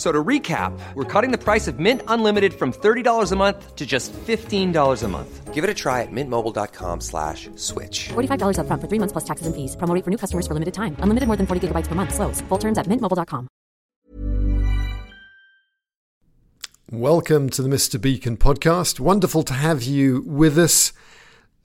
So to recap, we're cutting the price of Mint Unlimited from $30 a month to just $15 a month. Give it a try at mintmobile.com slash switch. $45 upfront for three months plus taxes and fees. Promo rate for new customers for limited time. Unlimited more than 40 gigabytes per month. Slows. Full terms at mintmobile.com. Welcome to the Mr. Beacon podcast. Wonderful to have you with us.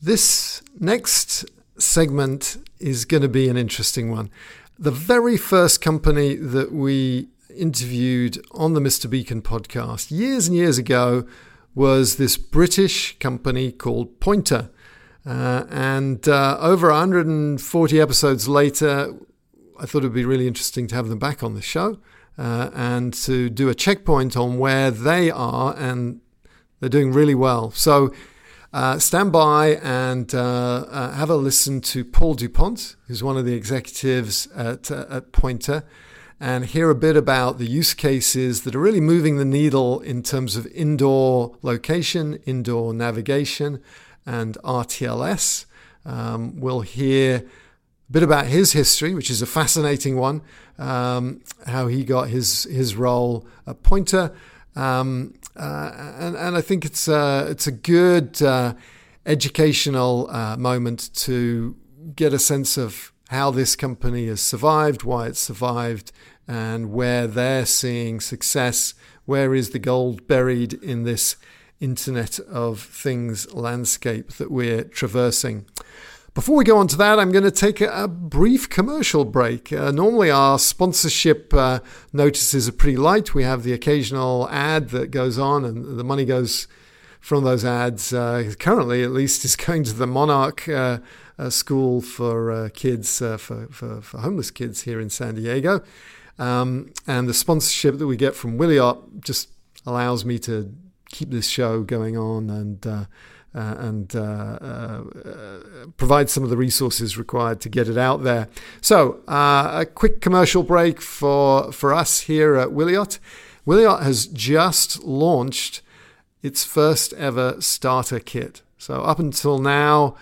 This next segment is going to be an interesting one. The very first company that we interviewed on the Mr. Beacon podcast years and years ago was this British company called Pointr. Uh, and uh, over 140 episodes later, I thought it would be really interesting to have them back on the show uh, and to do a checkpoint on where they are, and they're doing really well. So uh, stand by and uh, uh, have a listen to Paul DuPont, who's one of the executives at, at Pointr and hear a bit about the use cases that are really moving the needle in terms of indoor location, indoor navigation, and RTLS. Um, we'll hear a bit about his history, which is a fascinating one, um, how he got his, his role at Pointr. Um, uh, and, and I think it's a, it's a good uh, educational uh, moment to get a sense of how this company has survived, why it's survived, and where they're seeing success. Where is the gold buried in this Internet of Things landscape that we're traversing? Before we go on to that, I'm going to take a, brief commercial break. Uh, normally, our sponsorship uh, notices are pretty light. We have the occasional ad that goes on, and the money goes from those ads. Uh, currently, at least, is going to the Monarch uh, a school for uh, kids, uh, for, for, for, homeless kids here in San Diego. Um, and the sponsorship that we get from Wiliot just allows me to keep this show going on and uh, uh, and uh, uh, provide some of the resources required to get it out there. So, a quick commercial break for for us here at Wiliot. Wiliot has just launched its first ever starter kit. So, up until now,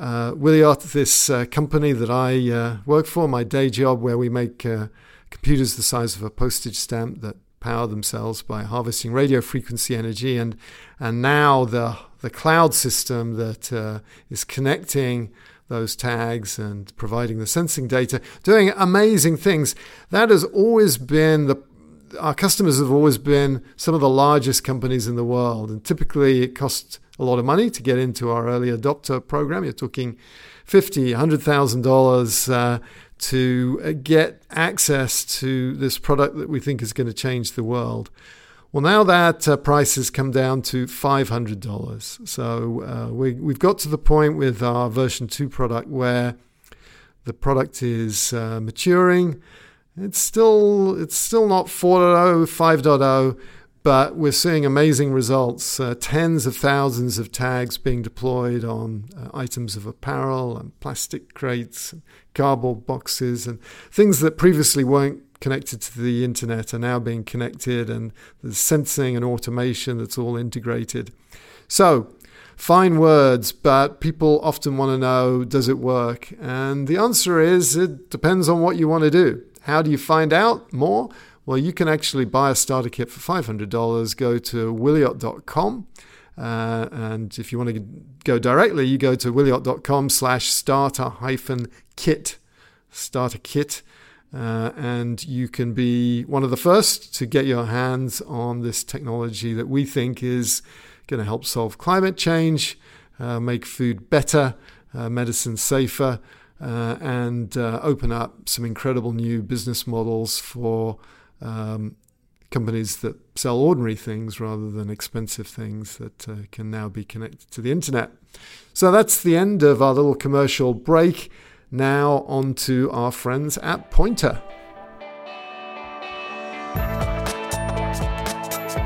uh, Wiliot, this uh, company that I uh, work for, my day job, where we make uh, computers the size of a postage stamp that power themselves by harvesting radio frequency energy, and and now the the cloud system that uh, is connecting those tags and providing the sensing data, doing amazing things. That has always been the our customers have always been some of the largest companies in the world, and typically it costs a lot of money to get into our early adopter program. You're talking fifty, hundred thousand uh, dollars to uh, get access to this product that we think is going to change the world. Well, now that uh, price has come down to $500. So uh, we, we've got to the point with our version 2 product where the product is uh, maturing. It's still, it's still not 4.0, 5.0, but we're seeing amazing results. Uh, tens of thousands of tags being deployed on uh, items of apparel and plastic crates, and cardboard boxes, and things that previously weren't connected to the internet are now being connected, and there's sensing and automation that's all integrated. So, fine words, but people often want to know does it work? And the answer is it depends on what you want to do. How do you find out more? Well, you can actually buy a starter kit for $500. Go to wiliot.com. Uh, and if you want to go directly, you go to wiliot.com slash starter hyphen kit, starter kit. Uh, and you can be one of the first to get your hands on this technology that we think is going to help solve climate change, uh, make food better, uh, medicine safer, uh, and uh, open up some incredible new business models for um, companies that sell ordinary things rather than expensive things that uh, can now be connected to the internet. So that's the end of our little commercial break. Now, on to our friends at Pointr.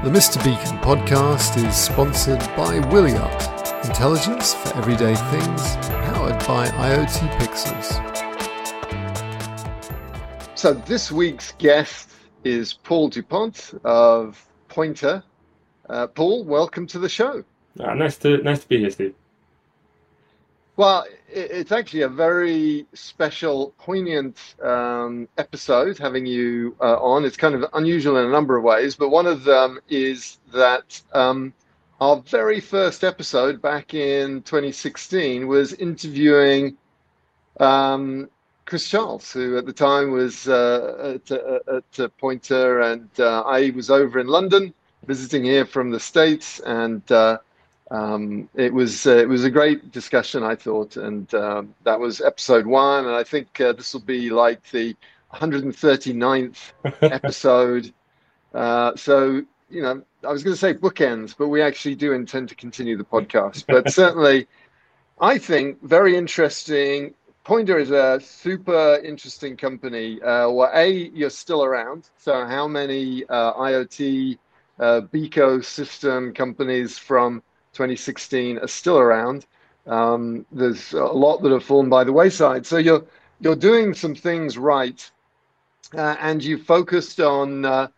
The Mr. Beacon podcast is sponsored by Wiliot, intelligence for everyday things, powered by IoT Pixels. So, this week's guest is Paul Dupont of Pointr. Uh, Paul, welcome to the show. Uh, nice to nice to be here, Steve. Well, it's actually a very special, poignant um, episode having you uh, on. It's kind of unusual in a number of ways, but one of them is that um, our very first episode back in 2016 was interviewing um, Chris Charles, who at the time was uh, at, uh, at, Pointr, and uh, I was over in London visiting here from the States, and uh, um, it was uh, it was a great discussion, I thought, and that was episode one. And I think uh, this will be like the 139th episode. Uh, so you know, I was going to say bookends, but we actually do intend to continue the podcast. But certainly, I think very interesting. Pointr is a super interesting company. Uh, well, a you're still around. So how many uh, IoT uh, Beco system companies from 2016 are still around. Um, there's a lot that have fallen by the wayside. So you're you're doing some things right, uh, and you focused on uh,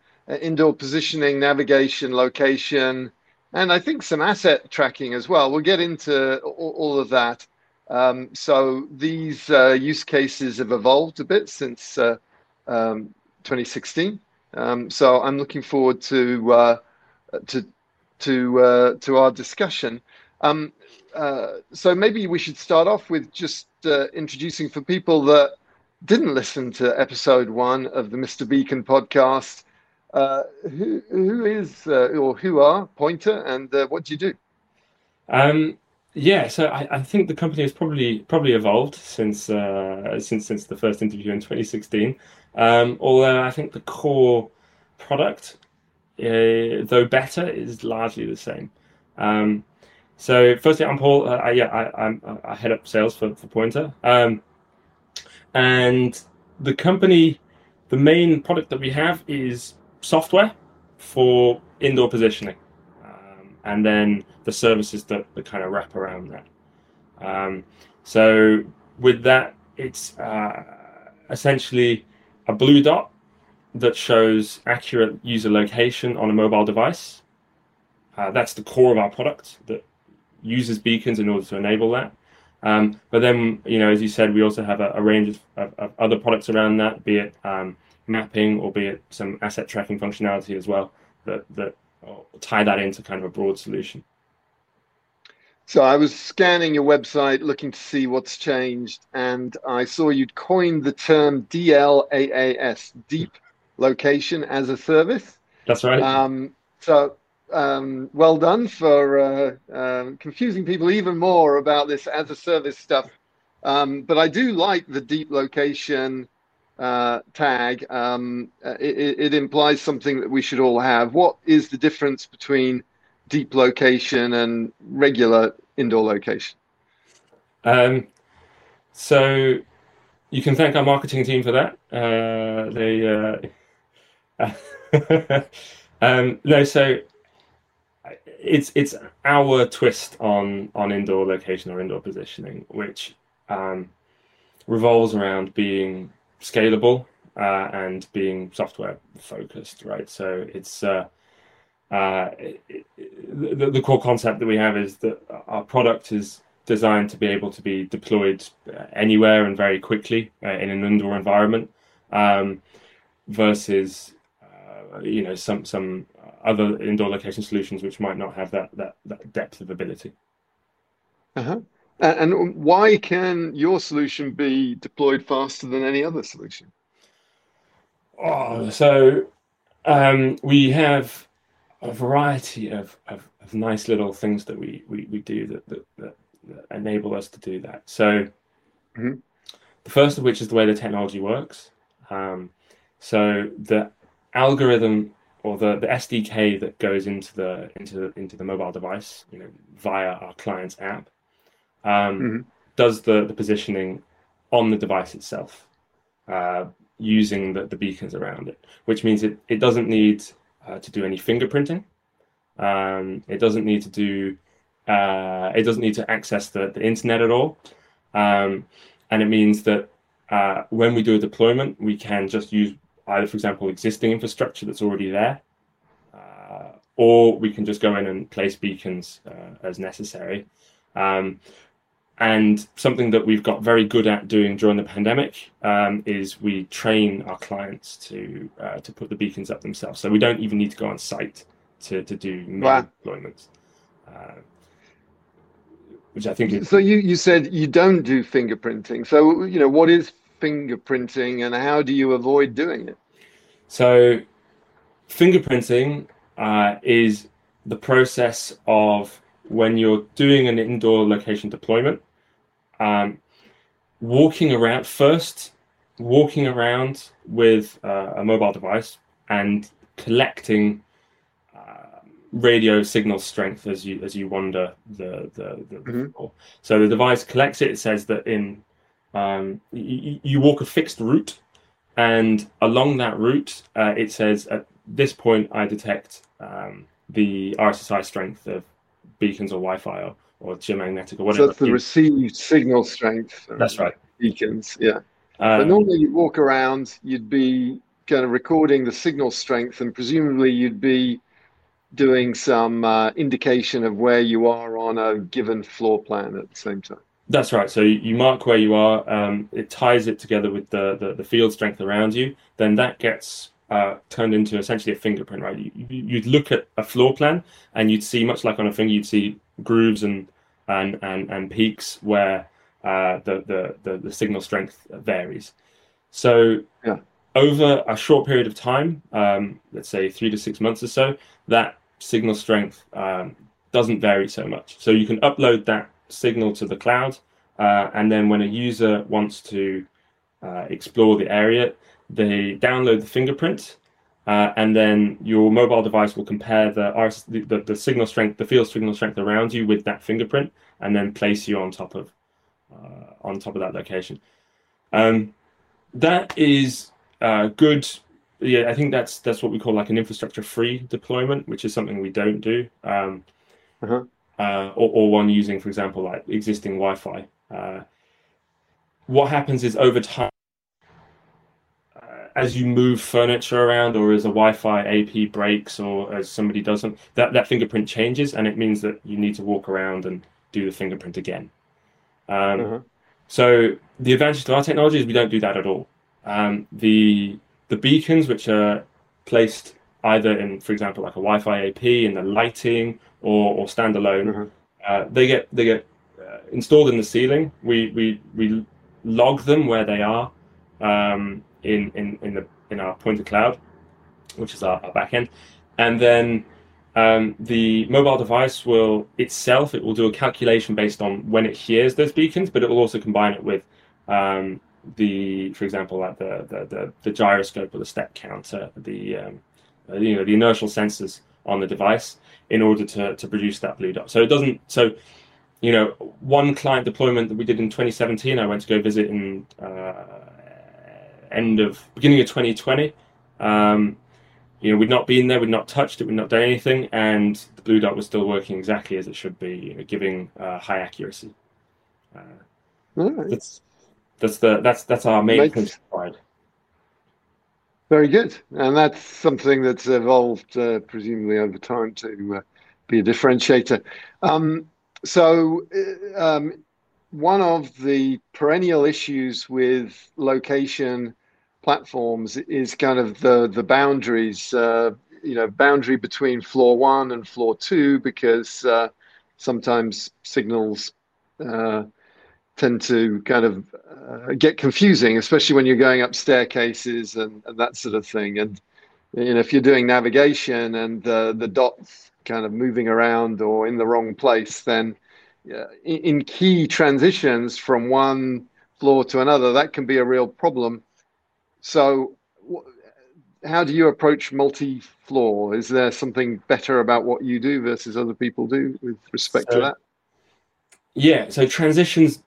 indoor positioning, navigation, location, and I think some asset tracking as well. We'll get into all, all of that. Um, so these uh, use cases have evolved a bit since uh, um, 2016. Um, so I'm looking forward to uh, to to uh, to our discussion. Um, uh, so maybe we should start off with just uh, introducing for people that didn't listen to episode one of the Mr. Beacon podcast. Who who is or who are Pointr and what do you do? Um, yeah, so I, I, think the company has probably probably evolved since since since the first interview in 2016. Um, although I think the core product uh, though better, is largely the same. Um, so, firstly, I'm Paul. Uh, I, yeah, I, I'm, I head up sales for, for Pointr. Um, and the company, the main product that we have is software for indoor positioning. And then the services that, that kind of wrap around that. Um, so, with that, it's uh, essentially a blue dot that shows accurate user location on a mobile device. Uh, that's the core of our product that uses beacons in order to enable that. Um, but then, you know, as you said, we also have a, a range of, of, of, other products around that, be it um, mapping or be it some asset tracking functionality as well that that tie that into kind of a broad solution. So I was scanning your website looking to see what's changed, and I saw you'd coined the term DLAAS, deep location as a service. That's right. Um, so um, well done for uh, um, confusing people even more about this as a service stuff. Um, but I do like the deep location uh, tag. Um, it, it, implies something that we should all have. What is the difference between deep location and regular indoor location? Um, so you can thank our marketing team for that. Uh, they uh, um, no, so it's it's our twist on on indoor location or indoor positioning, which um, revolves around being scalable uh, and being software focused, right? So it's uh, uh, it, it, the, the core concept that we have is that our product is designed to be able to be deployed anywhere and very quickly uh, in an indoor environment um, versus you know some some other indoor location solutions which might not have that that, that depth of ability. Uh-huh. And why can your solution be deployed faster than any other solution? Oh, so um, we have a variety of, of, of, nice little things that we, we, we do that, that, that, enable us to do that. So, mm-hmm. the first of which is the way the technology works. Um, so the algorithm or the, the SDK that goes into the into into the mobile device, you know, via our client's app, um, mm-hmm. does the, the positioning on the device itself uh, using the, the beacons around it, which means it, it doesn't need uh, to do any fingerprinting. Um, it doesn't need to do uh, it doesn't need to access the, the internet at all. Um, and it means that uh, when we do a deployment, we can just use either, for example, existing infrastructure that's already there, uh, or we can just go in and place beacons uh, as necessary. Um, and something that we've got very good at doing during the pandemic um, is we train our clients to uh, to put the beacons up themselves. So we don't even need to go on site to, to do wow. deployments. Uh, which I think. Is... So you you said you don't do fingerprinting. So you know what is fingerprinting, and how do you avoid doing it? So, fingerprinting uh, is the process of when you're doing an indoor location deployment, um, walking around first, walking around with uh, a mobile device and collecting radio signal strength as you as you wander the the, the mm-hmm. So the device collects it. It says that in um, you, you walk a fixed route, and along that route, uh, it says at this point I detect um, the RSSI strength of beacons or Wi-Fi or, or geomagnetic or whatever. So that's the received signal strength. That's right. Beacons, yeah. Um, but normally you walk around, you'd be kind of recording the signal strength, and presumably you'd be doing some uh, indication of where you are on a given floor plan at the same time. That's right. So you mark where you are. Um, it ties it together with the, the, the field strength around you. Then that gets uh, turned into essentially a fingerprint, right? You, you'd look at a floor plan and you'd see, much like on a finger, you'd see grooves and and and, and peaks where uh, the, the, the the signal strength varies. So yeah. over a short period of time, um, let's say three to six months or so, that signal strength um, doesn't vary so much. So you can upload that signal to the cloud, uh, and then when a user wants to uh, explore the area, they download the fingerprint, uh, and then your mobile device will compare the, RS, the, the, the signal strength, the field signal strength around you with that fingerprint, and then place you on top of uh, on top of that location. Um, that is uh, good yeah, I think that's that's what we call like an infrastructure free deployment, which is something we don't do. Um, uh-huh. uh, or, or, one using, for example, like existing Wi-Fi. Uh, what happens is over time, as you move furniture around, or as a Wi-Fi AP breaks, or as somebody doesn't, that that fingerprint changes, and it means that you need to walk around and do the fingerprint again. Um, uh-huh. So the advantage to our technology is we don't do that at all. Um, the the beacons, which are placed either in, for example, like a Wi-Fi AP in the lighting or, or standalone, mm-hmm. uh, they get they get uh, installed in the ceiling. We we we log them where they are um, in in in the in our pointer cloud, which is our, our backend, and then um, the mobile device will itself it will do a calculation based on when it hears those beacons, but it will also combine it with um, the, for example, like the, the, the, the gyroscope or the step counter, the um, uh, you know the inertial sensors on the device in order to, to produce that blue dot. So it doesn't. So you know, one client deployment that we did in 2017, I went to go visit in uh, end of beginning of 2020. Um, you know, we'd not been there, we'd not touched it, we'd not done anything, and the blue dot was still working exactly as it should be, you know, giving uh, high accuracy. Uh, right. That's that's the that's that's our main principle. Very good, and that's something that's evolved uh, presumably over time to uh, be a differentiator. Um, so, uh, um, one of the perennial issues with location platforms is kind of the the boundaries. Uh, you know, boundary between floor one and floor two, because uh, sometimes signals uh, tend to kind of uh, get confusing, especially when you're going up staircases and, and, that sort of thing. And you know, if you're doing navigation and the the dots kind of moving around or in the wrong place, then in, in key transitions from one floor to another, that can be a real problem. So, how do you approach multi-floor? Is there something better about what you do versus other people do with respect so, to that? Yeah, so transitions,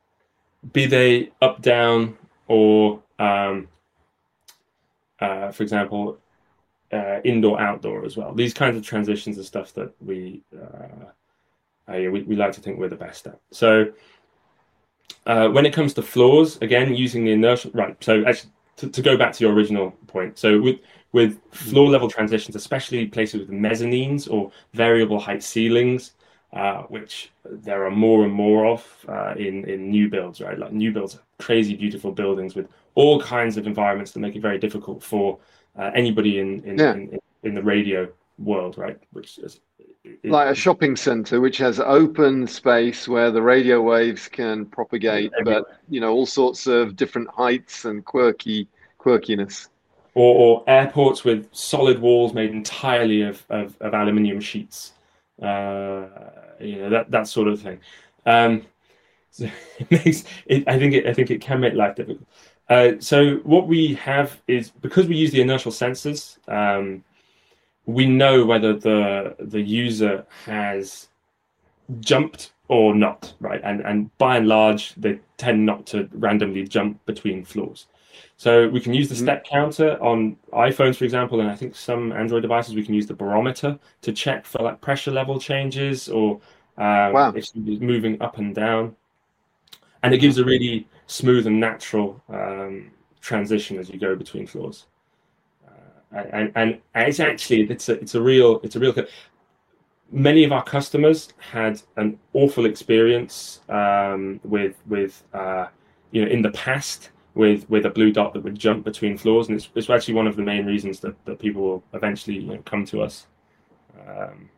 be they up, down, or um, uh, for example, uh, indoor, outdoor as well. These kinds of transitions are stuff that we, uh, uh we, we like to think we're the best at. So uh, when it comes to floors, again, using the inertial, right. So actually, to, to go back to your original point. So with, with floor level transitions, especially places with mezzanines or variable height ceilings, uh, which there are more and more of uh, in in new builds, right? Like new builds, crazy beautiful buildings with all kinds of environments that make it very difficult for uh, anybody in in, yeah. in in the radio world, right? Which is like a shopping center which has open space where the radio waves can propagate but you know all sorts of different heights and quirky quirkiness. Or, or airports with solid walls made entirely of, of, of aluminium sheets. Uh, you know that that sort of thing. Um, so it makes it, i think it i think it can make life difficult. Uh, so what we have is because we use the inertial sensors um, we know whether the the user has jumped or not, right? And and by and large, they tend not to randomly jump between floors. So we can use the mm-hmm. step counter on iPhones, for example, and I think some Android devices we can use the barometer to check for like pressure level changes or um, wow. if it's moving up and down. And it gives a really smooth and natural um, transition as you go between floors and, and it's actually it's a it's a real it's a real many of our customers had an awful experience um, with with uh, you know in the past with with a blue dot that would jump between floors and it's, it's actually one of the main reasons that, that people will eventually you know, come to us. Um,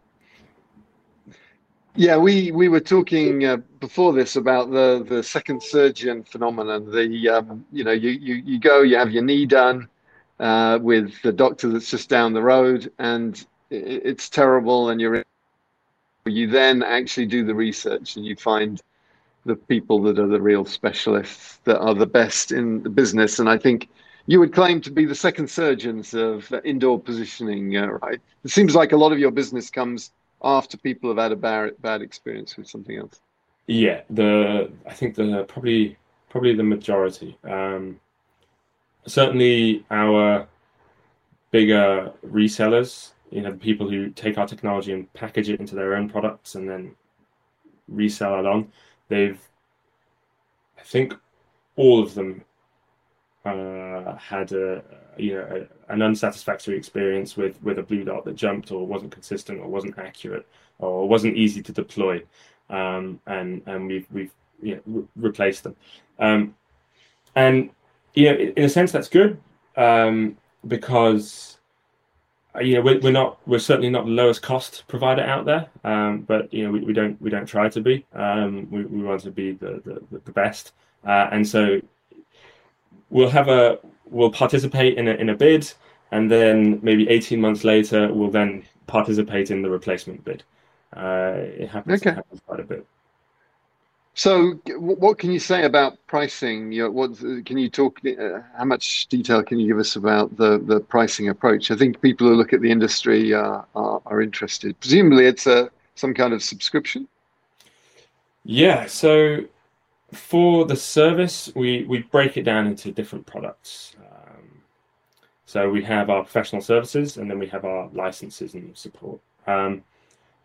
yeah we we were talking uh, before this about the the second surgeon phenomenon the um, you know you, you you go you have your knee done uh, with the doctor that's just down the road, and it's terrible. And you're you then actually do the research and you find the people that are the real specialists that are the best in the business. And I think you would claim to be the second surgeons of indoor positioning, uh, right? It seems like a lot of your business comes after people have had a bad, bad experience with something else. Yeah, the I think the probably probably the majority. Um, certainly our bigger resellers, you know, people who take our technology and package it into their own products and then resell it on, they've, I think, all of them uh, had a you know a, an unsatisfactory experience with with a blue dot that jumped or wasn't consistent or wasn't accurate or wasn't easy to deploy, um, and and we've we've you know, re- replaced them, um, and know, in a sense, that's good um, because uh, you know we're, we're, not we're certainly not the lowest cost provider out there, um, but you know we, we, don't we don't try to be. Um, we, we want to be the the, the best, uh, and so we'll have a we'll participate in a in a bid, and then maybe eighteen months later we'll then participate in the replacement bid. Uh, it happens, okay. it happens quite a bit. So, what can you say about pricing? You know, what can you talk? Uh, how much detail can you give us about the the pricing approach? I think people who look at the industry uh, are are interested. Presumably, it's a some kind of subscription. Yeah. So, for the service, we we break it down into different products. Um, so we have our professional services, and then we have our licenses and support. Um,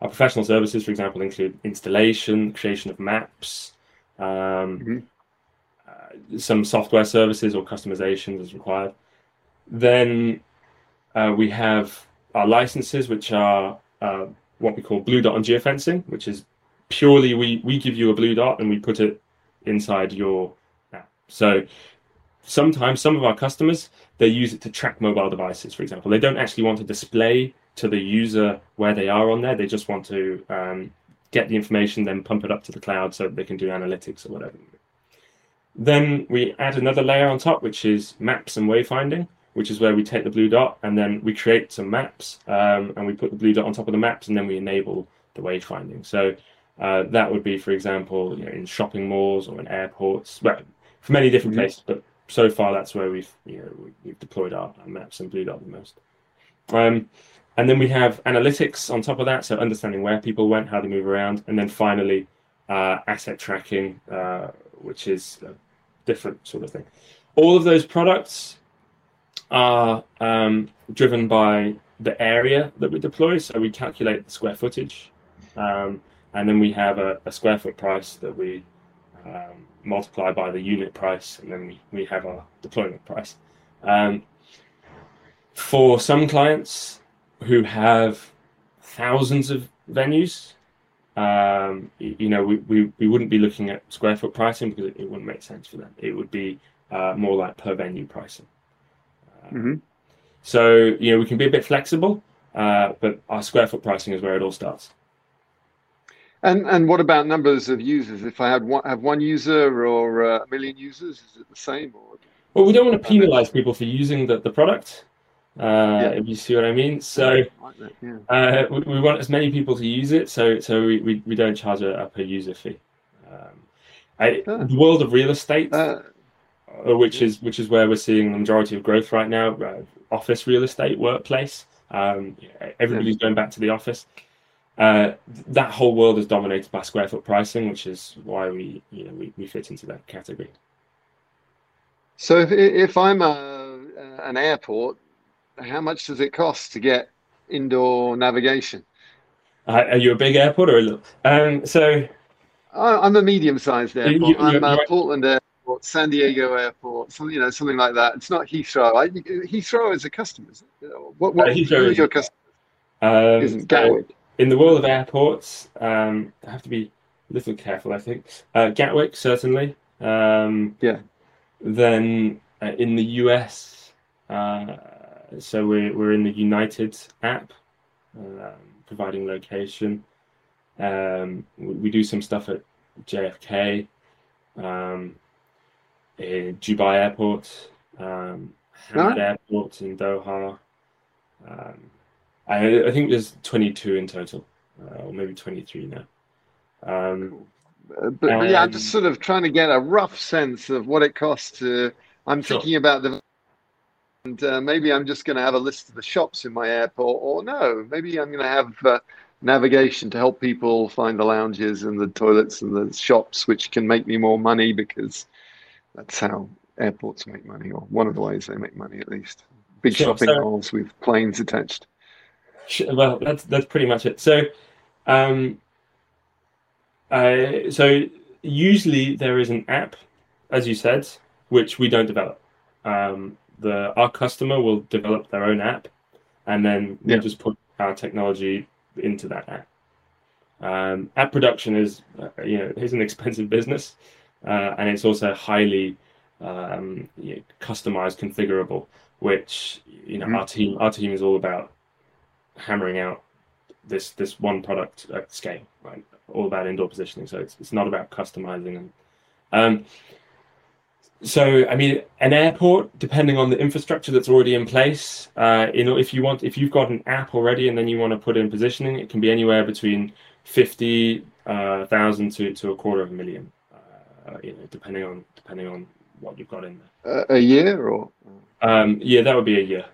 our professional services, for example, include installation, creation of maps, um, mm-hmm. uh, some software services or customizations as required. Then uh, we have our licenses, which are uh, what we call blue dot and geofencing, which is purely we we give you a blue dot and we put it inside your app. So sometimes some of our customers they use it to track mobile devices, for example. They don't actually want to display to the user where they are on there. They just want to um, get the information, then pump it up to the cloud so they can do analytics or whatever. Then we add another layer on top, which is maps and wayfinding, which is where we take the blue dot and then we create some maps um, and we put the blue dot on top of the maps and then we enable the wayfinding. So uh, that would be, for example, you know, in shopping malls or in airports. Well, for many different Mhm. places, but so far that's where we've you know we- we've deployed our, our maps and Blue Dot the most. Um, and then we have analytics on top of that, so understanding where people went, how they move around, and then finally uh, asset tracking, uh, which is a different sort of thing. All of those products are um, driven by the area that we deploy. So we calculate the square footage, um, and then we have a, a square foot price that we um, multiply by the unit price, and then we, we have our deployment price. Um, for some clients who have thousands of venues, um, you know, we, we, we wouldn't be looking at square foot pricing because it, it wouldn't make sense for them. It would be uh, more like per venue pricing. Mhm. So, you know, we can be a bit flexible, uh, but our square foot pricing is where it all starts. And and what about numbers of users? If I had one, have one user or uh, a million users, is it the same? Or Well, we don't want to penalize people for using the, the product, uh, if you see what I mean. So, like that, yeah. uh, we, we want as many people to use it, so so we, we, we don't charge a, a per user fee. Um, I. The world of real estate, Uh, uh, which is which is where we're seeing the majority of growth right now. Uh, office real estate, workplace. Um, everybody's going back to the office. Uh, that whole world is dominated by square foot pricing, which is why we you know we, we fit into that category. so if if I'm a, an airport, how much does it cost to get indoor navigation? Uh, are you a big airport or a little? Um, so I, I'm a medium-sized airport. you- I'm you're- uh, Portland Airport, San Diego Airport, something you know, something like that. It's not Heathrow. I, Heathrow is a customer. Is? What, what Uh, Heathrow is- your customers? um, Isn't Gatwick? in the world of airports, um, I have to be a little careful. I think uh, Gatwick certainly. Um, Yeah. Then uh, in the US, uh, so we're we're in the United app, um, providing location. Um, we, we do some stuff at JFK, um, in Dubai Airport, um, Hamad Airport in Doha. Um, I, I think there's 22 in total, uh, or maybe 23 now. Um, Uh, but, but yeah, I'm just sort of trying to get a rough sense of what it costs to. I'm Sure. thinking about the. And uh, maybe I'm just going to have a list of the shops in my airport, or no, maybe I'm going to have uh, navigation to help people find the lounges and the toilets and the shops, which can make me more money because that's how airports make money, or one of the ways they make money at least. Big Sure, shopping so- malls with planes attached. Well, that's that's pretty much it. So, um, uh, so usually there is an app, as you said, which we don't develop. Um, the our customer will develop their own app, and then we Yeah. just put our technology into that app. Um, app production is, uh, you know, is an expensive business, uh, and it's also highly um, you know, customized, configurable. Which you know, Mhm. our team our team is all about hammering out this this one product at scale, right? All about indoor positioning. So it's it's not about customizing and um so I mean an airport, depending on the infrastructure that's already in place, uh you know if you want if you've got an app already and then you want to put in positioning, it can be anywhere between fifty uh, thousand to, to a quarter of a million. Uh, you know, depending on depending on what you've got in there. A year or? Um yeah, that would be a year.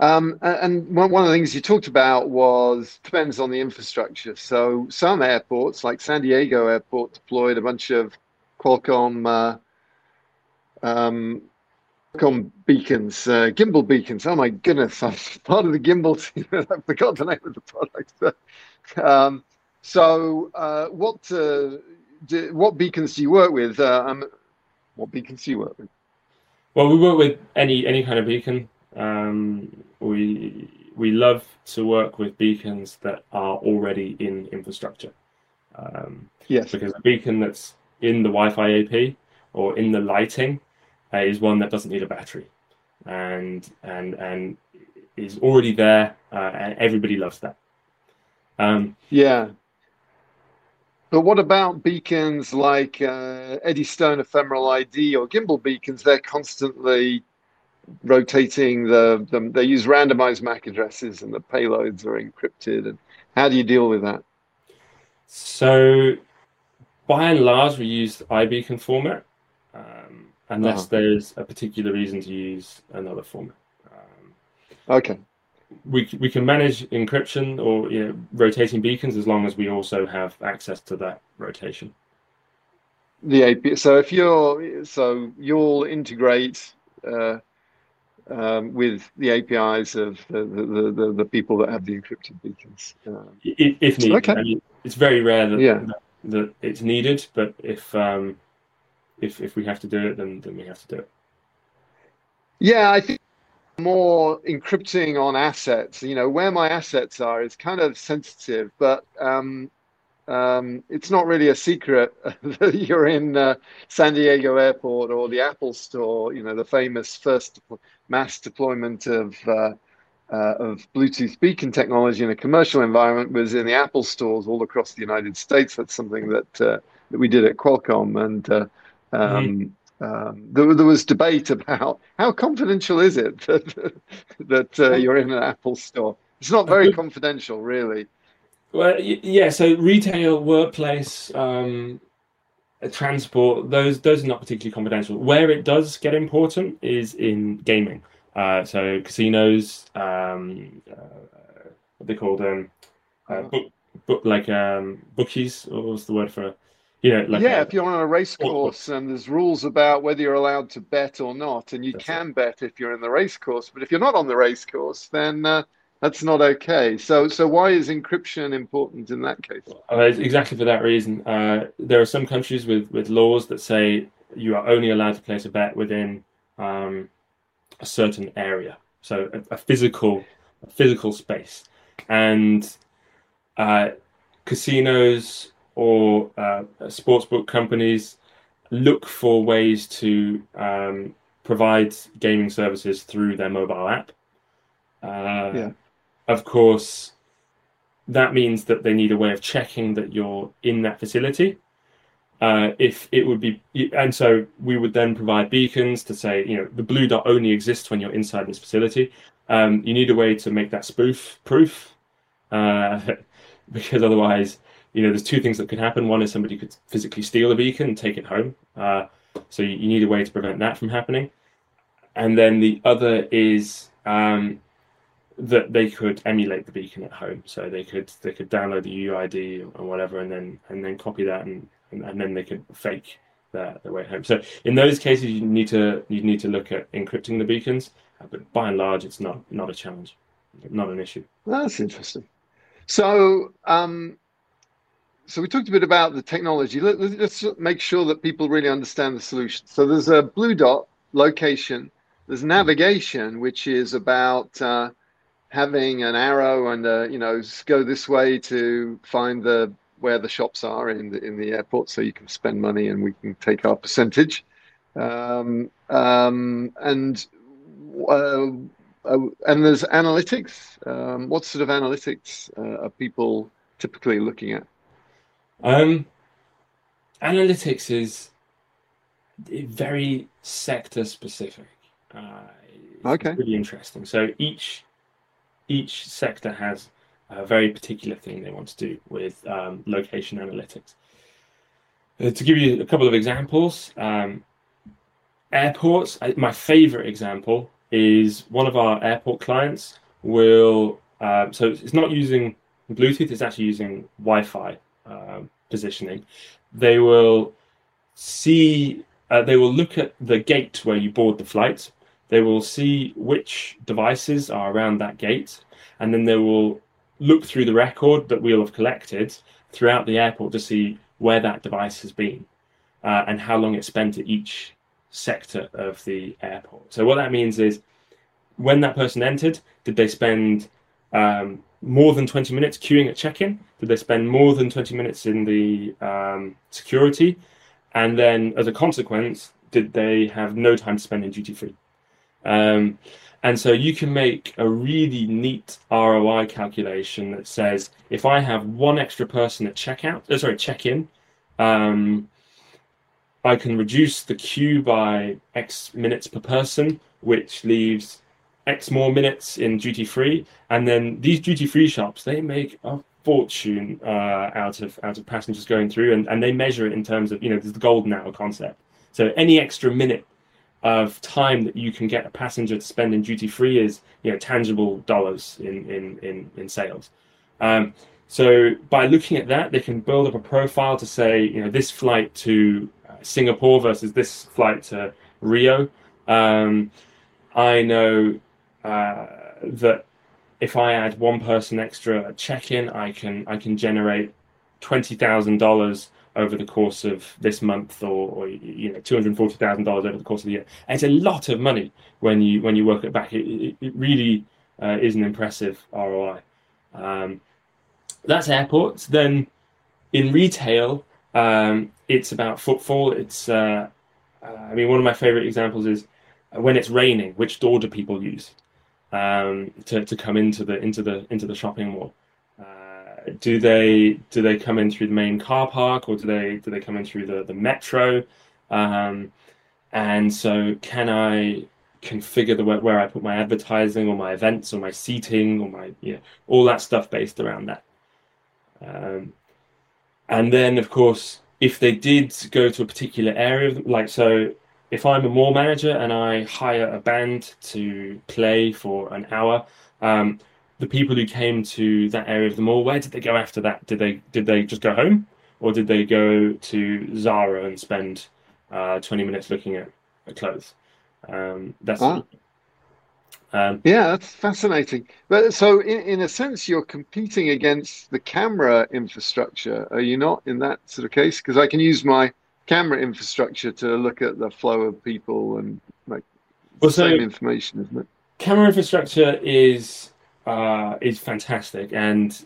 Um, and one, one of the things you talked about was depends on the infrastructure. So some airports, like San Diego Airport, deployed a bunch of Qualcomm uh, um, Qualcomm beacons, uh, gimbal beacons. Oh my goodness, I'm part of the gimbal team. I forgot the name of the product. um, so uh, what uh, do, what beacons do you work with? Uh, um, what beacons do you work with? Well, we work with any any kind of beacon. Um, we we love to work with beacons that are already in infrastructure. Um, Yes. because a beacon that's in the Wi-Fi AP or in the lighting uh, is one that doesn't need a battery, and and and is already there, uh, and everybody loves that. Um, Yeah. But what about beacons like uh, Eddystone Ephemeral ID or gimbal beacons? They're constantly rotating the, the they use randomized MAC addresses and the payloads are encrypted. And how do you deal with that? So, by and large, we use iBeacon format. um, unless Uh-huh. there's a particular reason to use another format. Um, Okay. we we can manage encryption or you know, rotating beacons as long as we also have access to that rotation. The API. So if you're so you'll integrate uh, um, with the APIs of the, the, the, the people that have the encrypted beacons. Um, If needed, Okay. I mean, it's very rare that, Yeah. that, that it's needed, but if um, if if we have to do it, then then we have to do it. Yeah, I think more encrypting on assets. You know, where my assets are is kind of sensitive, but um, um, it's not really a secret that you're in uh, San Diego Airport or the Apple Store. You know, the famous first mass deployment of uh, uh, of Bluetooth beacon technology in a commercial environment was in the Apple stores all across the United States. That's something that uh, that we did at Qualcomm, and uh, um, um, there, there was debate about how confidential is it that that uh, you're in an Apple store. It's not very confidential, really. Well, yeah. So retail, workplace, um, transport, those those are not particularly confidential. Where it does get important is in gaming. Uh, so casinos, um, uh, what they call them, uh, book, book like um, bookies. Or what's the word for? You know, like yeah, a- if you're on a race course and there's rules about whether you're allowed to bet or not, and you can bet if you're in the race course, but if you're not on the race course, then uh, that's not okay. So, so why is encryption important in that case? Uh, exactly for that reason. Uh, there are some countries with, with laws that say you are only allowed to place a bet within um, a certain area, so a, a physical a physical space, and uh, casinos or uh, sportsbook companies look for ways to um, provide gaming services through their mobile app. Uh, Yeah. Of course, that means that they need a way of checking that you're in that facility. Uh, if it would be, and so we would then provide beacons to say, you know, the blue dot only exists when you're inside this facility. Um, you need a way to make that spoof proof, uh, because otherwise, you know, there's two things that could happen. One is somebody could physically steal a beacon and take it home. Uh, so you, you need a way to prevent that from happening. And then the other is um, that they could emulate the beacon at home. So they could they could download the UID or whatever, and then and then copy that, and and, and then they could fake their, their way home. So in those cases, you need to you need to look at encrypting the beacons, uh, but by and large, it's not not a challenge, not an issue. That's interesting. So, um, so we talked a bit about the technology. Let, us make sure that people really understand the solution. So there's a blue dot location. There's navigation, which is about uh, having an arrow and uh, you know go this way to find the where the shops are in the in the airport, so you can spend money and we can take our percentage. Um, um, and uh, uh, and there's analytics. Um, what sort of analytics uh, are people typically looking at? Um, analytics is very sector specific. Uh, it's Okay. really interesting. So each each sector has a very particular thing they want to do with um, location analytics. Uh, to give you a couple of examples, um, airports. I, my favorite example is one of our airport clients will. Um, so it's not using Bluetooth; it's actually using Wi-Fi um, positioning. They will see. Uh, they will look at the gate where you board the flight. They will see which devices are around that gate, and then they will look through the record that we'll have collected throughout the airport to see where that device has been uh, and how long it spent at each sector of the airport. So what that means is when that person entered, did they spend um, more than 20 minutes queuing at check-in? Did they spend more than 20 minutes in the um, security? And then as a consequence, did they have no time to spend in duty free? Um, and so you can make a really neat ROI calculation that says if I have one extra person at checkout, uh, sorry, check-in, um, I can reduce the queue by X minutes per person, which leaves X more minutes in duty free. And then these duty free shops, they make a fortune uh, out of out of passengers going through, and, and they measure it in terms of you know the golden hour concept. So any extra minute of time that you can get a passenger to spend in duty free is you know tangible dollars in in in, in sales. Um, so by looking at that, they can build up a profile to say you know this flight to Singapore versus this flight to Rio. Um, I know uh, that if I add one person extra check-in, I can I can generate twenty thousand dollars over the course of this month or, or you know $240,000 over the course of the year. And it's a lot of money when you when you work it back. It, it, it really uh, is an impressive ROI. Um, that's airports. Then in retail, um, it's about footfall. It's uh, uh, I mean one of my favorite examples is when it's raining. Which door do people use um, to to come into the into the into the shopping mall? Do they do they come in through the main car park or do they do they come in through the the metro? Um, and so can I configure the where I put my advertising or my events or my seating or my you know all that stuff based around that. Um, and then of course if they did go to a particular area like so if I'm a mall manager and I hire a band to play for an hour, um, the people who came to that area of the mall, where did they go after that? Did they did they just go home, or did they go to Zara and spend uh, twenty minutes looking at, at clothes? Um, that's ah. um, yeah, that's fascinating. But so, in, in a sense, you're competing against the camera infrastructure. Are you not in that sort of case? Because I can use my camera infrastructure to look at the flow of people and like well, the so same information, isn't it? Camera infrastructure is uh, is fantastic. And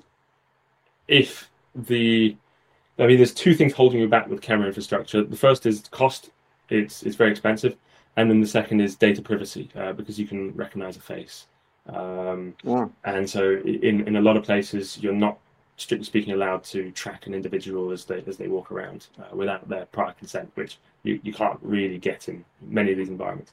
if the, I mean, there's two things holding you back with camera infrastructure. The first is cost; it's it's very expensive, and then the second is data privacy uh, because you can recognize a face. Um, yeah. And so, in in a lot of places, you're not strictly speaking allowed to track an individual as they as they walk around uh, without their prior consent, which you, you can't really get in many of these environments.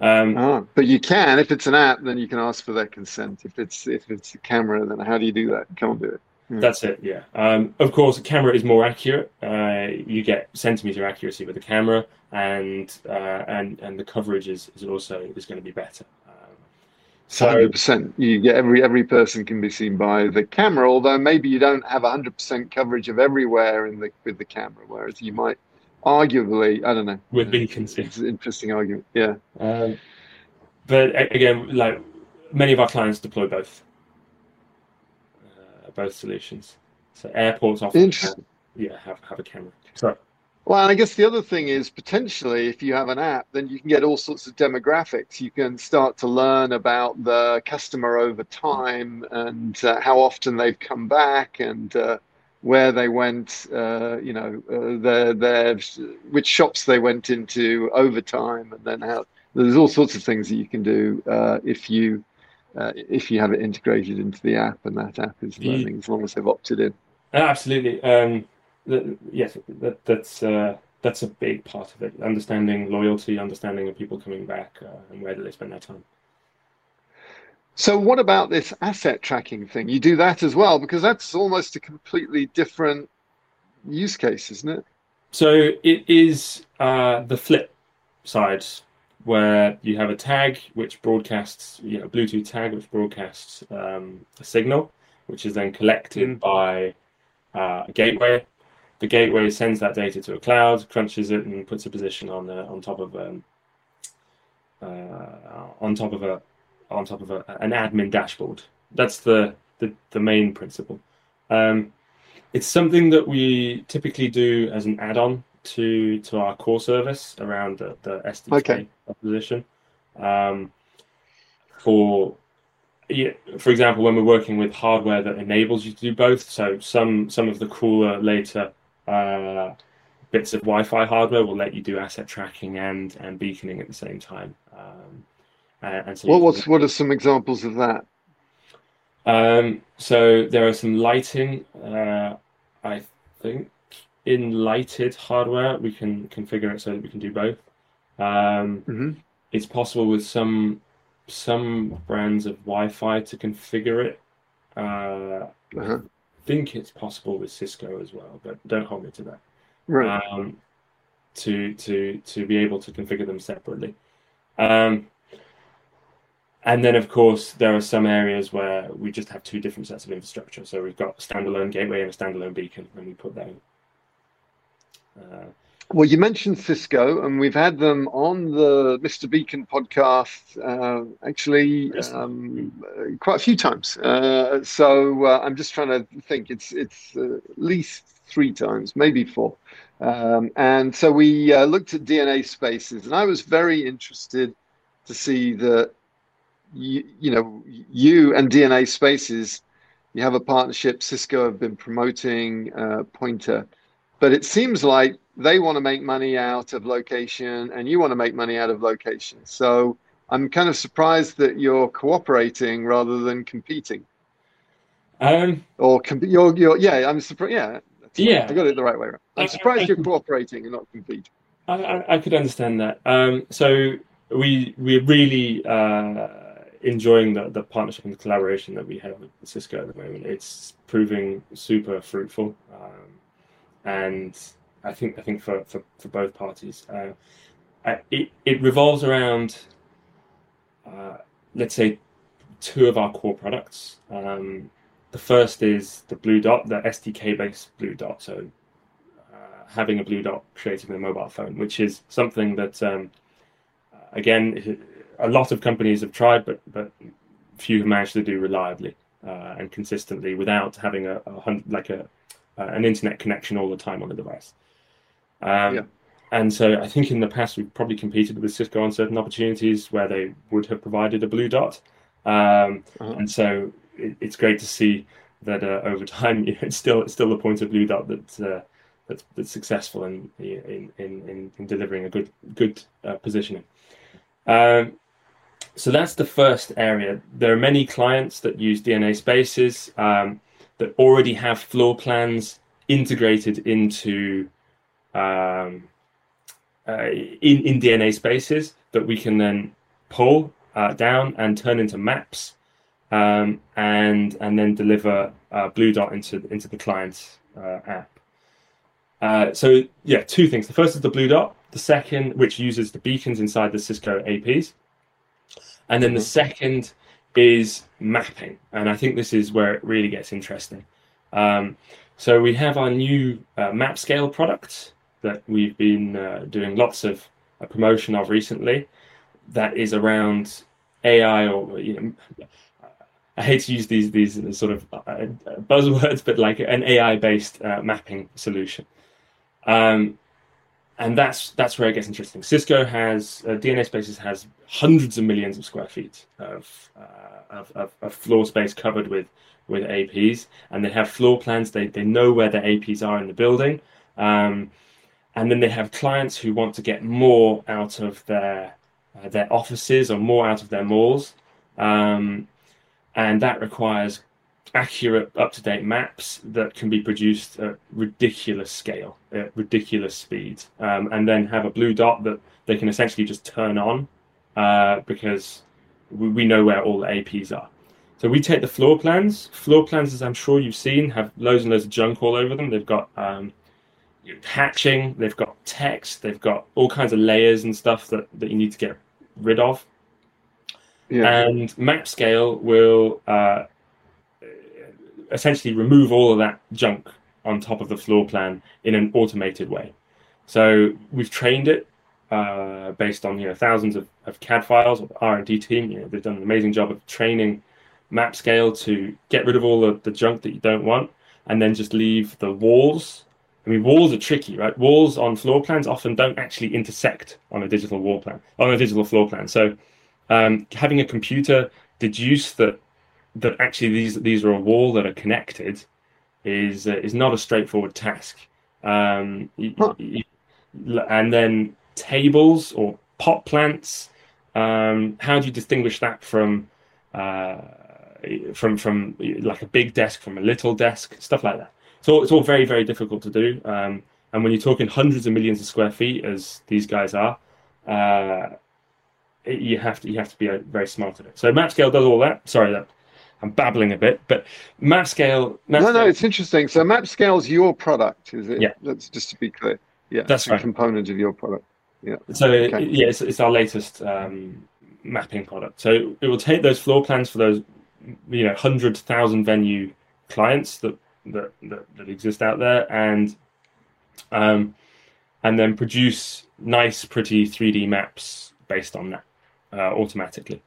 Um, oh, but you can, if it's an app, then you can ask for their consent. If it's if it's a camera, then how do you do that? Can't do it. Mm. That's it. Yeah. Um, of course, a camera is more accurate. Uh, you get centimeter accuracy with the camera, and uh, and and the coverage is, is also is going to be better. Um, so hundred percent, you get every every person can be seen by the camera. Although maybe you don't have hundred percent coverage of everywhere in the with the camera, whereas you might arguably, I don't know, with beacons. It's an interesting argument. Yeah. Um, but again, like many of our clients deploy both both solutions. So airports often have, yeah have, have a camera. Sorry. Well, and I guess the other thing is potentially if you have an app, then you can get all sorts of demographics. You can start to learn about the customer over time and uh, how often they've come back and uh, where they went, uh, you know, uh, their, their, which shops they went into over time, and then how there's all sorts of things that you can do uh, if you uh, if you have it integrated into the app and that app is learning as long as they've opted in. Absolutely. Um, the, yes, that, that's uh, that's a big part of it. Understanding loyalty, understanding of people coming back, uh, and where do they spend their time. So, what about this asset tracking thing? You do that as well because that's almost a completely different use case, isn't it? So it is uh, the flip side where you have a tag which broadcasts, you know, Bluetooth tag which broadcasts um, a signal, which is then collected Mm. by uh, a gateway. The gateway sends that data to a cloud, crunches it, and puts a position on uh, on top of um, uh, on top of a on top of a, an admin dashboard. That's the the, the main principle. Um, it's something that we typically do as an add-on to to our core service around the, the SDK Okay. proposition. Um, for yeah, for example, when we're working with hardware that enables you to do both, so some some of the cooler later uh, bits of Wi-Fi hardware will let you do asset tracking and and beaconing at the same time. Um, and, and What what's what are some examples of that? um, so there are some lighting. Uh, I think in lighted hardware we can configure it so that we can do both. Um, hmm it's possible with some some brands of Wi-Fi to configure it. Uh, Uh-huh. I think it's possible with Cisco as well, but don't hold me to that. Right. Um, to to to be able to configure them separately. Um, and then, of course, there are some areas where we just have two different sets of infrastructure. So we've got a standalone gateway and a standalone beacon, and we put that in. Uh, Well, you mentioned Cisco, and we've had them on the Mr. Beacon podcast uh, actually um, quite a few times. Uh, so uh, I'm just trying to think. It's it's uh, at least three times, maybe four. Um, and so we uh, looked at DNA spaces, and I was very interested to see that you, you know you and DNA spaces. You have a partnership. Cisco have been promoting uh, Pointr, but it seems like they want to make money out of location and you want to make money out of location. So I'm kind of surprised that you're cooperating rather than competing. um, Or com- you're, you're, yeah, I'm surprised. Yeah, that's right. Yeah. I got it the right way around. I- I'm surprised I- you're cooperating and not competing. I, I, I could understand that. Um, so we we're really uh, enjoying the, the partnership and the collaboration that we have with Cisco at the moment. It's proving super fruitful, um, and I think I think for for, for both parties, uh, I- it it revolves around uh, let's say two of our core products. Um, the first is the Blue Dot, the SDK based Blue Dot. So uh, having a blue dot created with a mobile phone, which is something that, um, again, a lot of companies have tried, but but few have managed to do reliably uh, and consistently without having a, a like a uh, an internet connection all the time on the device. Um, Yeah. And so I think in the past we've probably competed with Cisco on certain opportunities where they would have provided a blue dot. Um, Uh-huh. And so it, it's great to see that uh, over time it's still it's still the point of blue dot that uh, that's, that's successful in, in, in, in, in delivering a good good uh, positioning. Um, so that's the first area. There are many clients that use DNA Spaces um, that already have floor plans integrated into um, uh, in, in DNA Spaces that we can then pull uh, down and turn into maps um, and and then deliver uh, Blue Dot into into the client uh, app. Uh, so yeah, two things. The first is the Blue Dot. The second, which uses the beacons inside the Cisco APs, and then the second is mapping. And I think this is where it really gets interesting. Um, so we have our new uh, MapScale product that we've been uh, doing lots of uh, promotion of recently. That is around AI or you know, I hate to use these these sort of uh, buzzwords, but like an AI based uh, mapping solution. Um, and that's that's where it gets interesting. Cisco has uh, DNA Spaces has hundreds of millions of square feet of, uh, of, of of floor space covered with with APs, and they have floor plans. They they know where the APs are in the building, um, and then they have clients who want to get more out of their uh, their offices or more out of their malls, um, and that requires accurate, up to date maps that can be produced at ridiculous scale, at ridiculous speed, um, and then have a blue dot that they can essentially just turn on uh, because we, we know where all the APs are. So we take the floor plans. Floor plans, as I'm sure you've seen, have loads and loads of junk all over them. They've got um, hatching, they've got text, they've got all kinds of layers and stuff that, that you need to get rid of. Yeah. And MapScale will uh, essentially remove all of that junk on top of the floor plan in an automated way. So we've trained it uh, based on you know thousands of, of CAD files. Of R and D team, you know, they've done an amazing job of training MapScale to get rid of all of the junk that you don't want, and then just leave the walls. I mean, walls are tricky, right? Walls on floor plans often don't actually intersect on a digital wall plan, on a digital floor plan. So um, having a computer deduce that that actually these these are a wall that are connected is uh, is not a straightforward task. Um, huh. and then tables or pot plants. Um, how do you distinguish that from uh, from from like a big desk from a little desk? Stuff like that. So it's all very very difficult to do. Um, and when you're talking hundreds of millions of square feet, as these guys are, uh, you have to you have to be uh, very smart at it. So MapScale does all that. Sorry that I'm babbling a bit, but MapScale. MapScale no, no, it's interesting. So MapScale is your product, is it? Yeah. That's just to be clear. Yeah, that's a right. component of your product. Yeah. So okay. yeah, it's, it's, our latest um, mapping product. So it will take those floor plans for those, you know, hundred thousand venue clients that that, that that exist out there, and um, and then produce nice, pretty 3D maps based on that uh, automatically.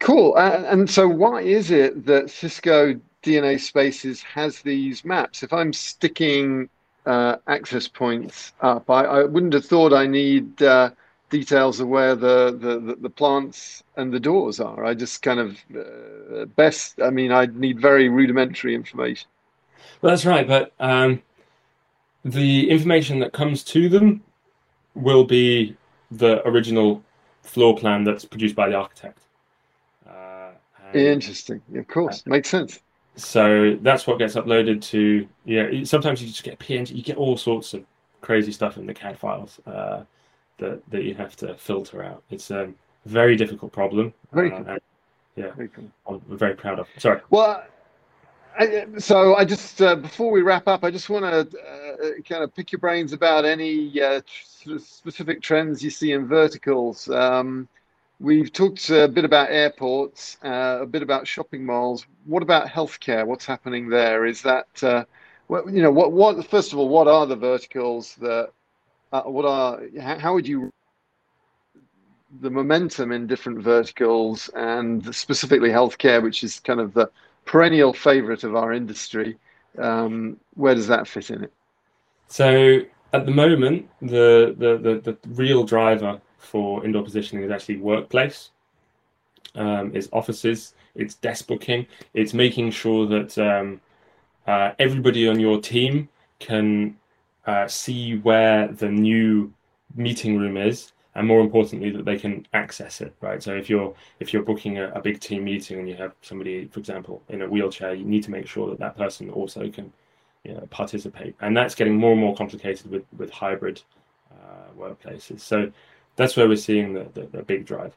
Cool. Uh, and so, why is it that Cisco DNA Spaces has these maps? If I'm sticking uh, access points up, I, I, wouldn't have thought I need uh, details of where the, the, the, plants and the doors are. I just kind of uh, best. I mean, I need very rudimentary information. Well, that's right, but um, the information that comes to them will be the original floor plan that's produced by the architect. Interesting. Of course, makes sense. So that's what gets uploaded to. Yeah, sometimes you just get PNG. You get all sorts of crazy stuff in the CAD files uh, that that you have to filter out. It's a very difficult problem. Very uh, cool. yeah, very cool. I'm very proud of. Sorry. Well, I, so I just uh, before we wrap up, I just want to uh, kind of pick your brains about any uh, specific trends you see in verticals. Um, We've talked a bit about airports, uh, a bit about shopping malls. What about healthcare? What's happening there? Is that uh, you know? What what? First of all, what are the verticals that? Uh, what are? How would you? The momentum in different verticals, and specifically healthcare, which is kind of the perennial favorite of our industry. Um, where does that fit in it? So at the moment, the the the, the real driver for indoor positioning is actually workplace. Um, it's offices, it's desk booking, it's making sure that um, uh, everybody on your team can uh, see where the new meeting room is, and more importantly, that they can access it. Right. So if you're if you're booking a, a big team meeting and you have somebody, for example, in a wheelchair, you need to make sure that that person also can you know, participate, and that's getting more and more complicated with with hybrid uh, workplaces. So that's where we're seeing the, the, the big drive.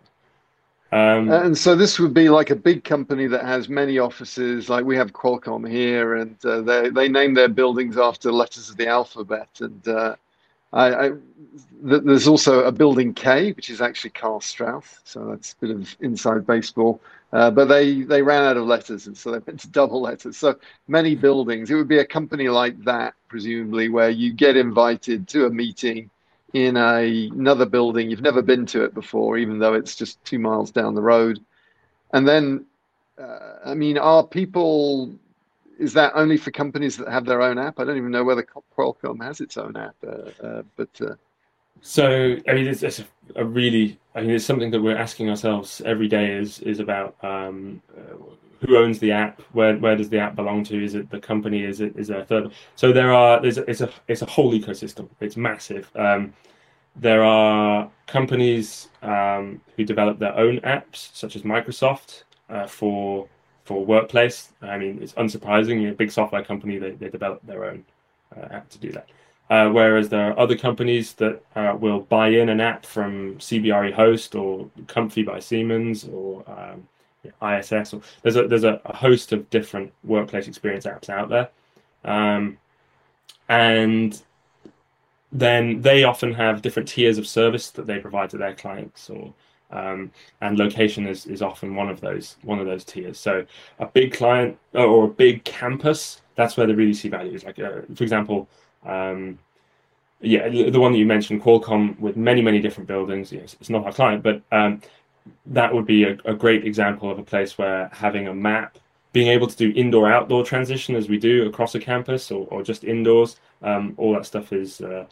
Um, and so this would be like a big company that has many offices. Like we have Qualcomm here, and uh, they they name their buildings after letters of the alphabet. And uh, I, I th- there's also a building K, which is actually Karl Strauss. So that's a bit of inside baseball. Uh, but they they ran out of letters, and so they went to double letters. So many buildings. It would be a company like that, presumably, where you get invited to a meeting in a, another building. You've never been to it before, even though it's just two miles down the road. And then, uh, I mean, are people, is that only for companies that have their own app? I don't even know whether Qualcomm has its own app, uh, uh, but. Uh, so, I mean, it's, it's, a really, I mean, it's something that we're asking ourselves every day is, is about um, who owns the app where where does the app belong to? Is it the company? Is it is there a third? So there are there's it's a it's a whole ecosystem. It's massive. Um, there are companies um, who develop their own apps such as microsoft uh, for for workplace. I mean it's unsurprising. A big software company they, they develop their own uh, app to do that. Uh, whereas there are other companies that uh, will buy in an app from CBRE Host or Comfy by Siemens or um, ISS. Or, there's a there's a, host of different workplace experience apps out there, um, and then they often have different tiers of service that they provide to their clients or um, and location is, is often one of those one of those tiers so a big client or a big campus that's where they really see value is like uh, for example um, yeah the one that you mentioned qualcomm with many many different buildings it's not our client but um, that would be a, a great example of a place where having a map being able to do indoor outdoor transition as we do across a campus or, or just indoors um, all that stuff is uh,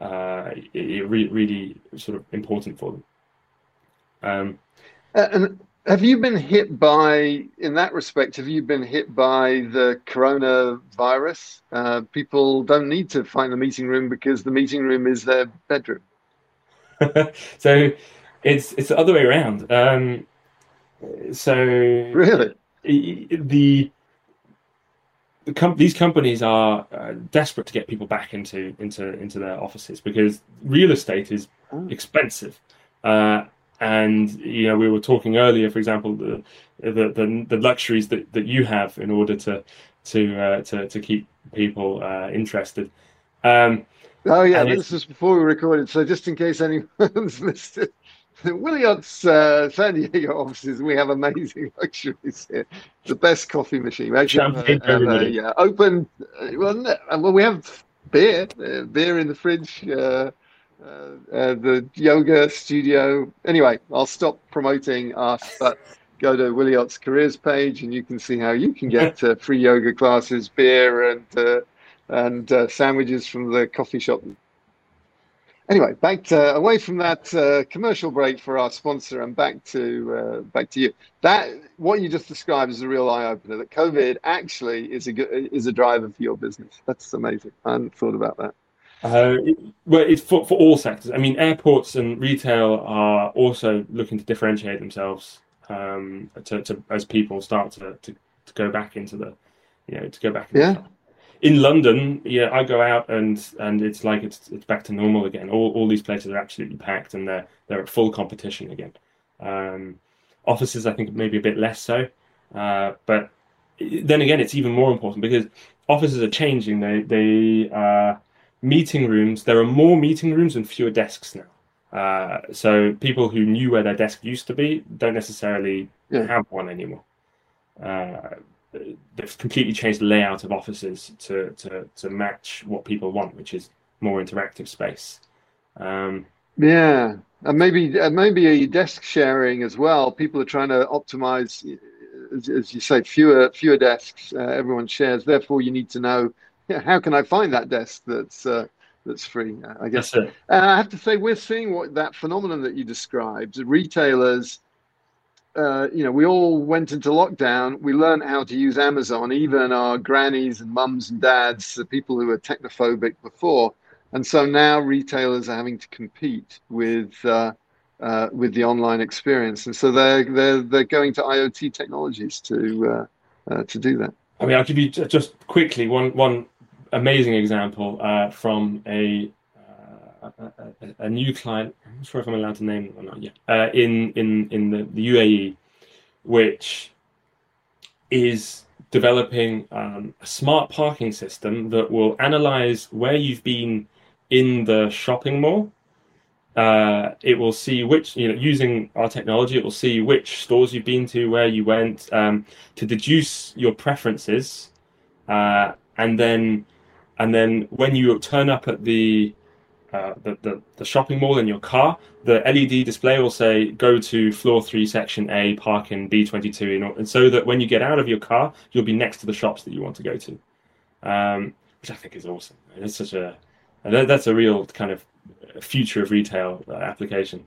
uh, it, re- really sort of important for them. Um, uh, and have you been hit by, in that respect, have you been hit by the coronavirus? Uh, people don't need to find the meeting room because the meeting room is their bedroom. so it's it's the other way around. Um, so really, the the com- these companies are uh, desperate to get people back into into into their offices because real estate is oh. expensive. Uh, and you know, we were talking earlier, for example, the the the, the luxuries that, that you have in order to to uh, to to keep people uh, interested. Um, oh yeah, this was before we recorded, so just in case anyone's missed it, Wiliot's uh, San Diego offices, we have amazing luxuries here. The best coffee machine. We actually have, a, yeah, open. Uh, well, uh, well, we have beer, uh, beer in the fridge. Uh, uh, the yoga studio. Anyway, I'll stop promoting us, but go to Wiliot's careers page, and you can see how you can get free yoga classes, beer, and and sandwiches from the coffee shop anyway, back to, away from that uh, commercial break for our sponsor and back to uh, back to you. That what you just described is a real eye opener. That COVID actually is a good, is a driver for your business. That's amazing. I hadn't thought about that. Uh, it, well, it's for, for all sectors. I mean, airports and retail are also looking to differentiate themselves um, to, to, as people start to, to, to go back into the, you know, to go back. yeah. The, in London, yeah, I go out and and it's like it's it's back to normal again. All all these places are absolutely packed and they're they're at full competition again. Um, offices, I think, maybe a bit less so, uh, but then again, it's even more important because offices are changing. They they uh, meeting rooms. There are more meeting rooms and fewer desks now. Uh, so people who knew where their desk used to be don't necessarily yeah. have one anymore. Uh, they've completely changed the layout of offices to to to match what people want, which is more interactive space. Um, yeah, and maybe uh, maybe a desk sharing as well. People are trying to optimize, as, as you say, fewer fewer desks. Uh, everyone shares. Therefore, you need to know yeah, how can I find that desk that's uh, that's free. Uh, I guess. Yes, I have to say, we're seeing what that phenomenon that you described. Retailers uh, you know, we all went into lockdown. We learned how to use Amazon, even our grannies and mums and dads, the people who were technophobic before. And so now retailers are having to compete with uh, uh, with the online experience, and so they're they're they're going to IoT technologies to uh, uh, to do that. I mean, I'll give you just quickly one one amazing example uh, from a a, a, new client. I'm not sure if I'm allowed to name them or not yet. Uh, in in in the, the UAE, which is developing um, a smart parking system that will analyze where you've been in the shopping mall. Uh, it will see which, you know, using our technology, it will see which stores you've been to, where you went, um, to deduce your preferences, uh, and then, and then when you turn up at the uh, the, the, the, shopping mall in your car, the LED display will say, go to floor three, section A, park in B22, and so that when you get out of your car, you'll be next to the shops that you want to go to, um, which I think is awesome. It's such a, that's a real kind of future of retail uh, application.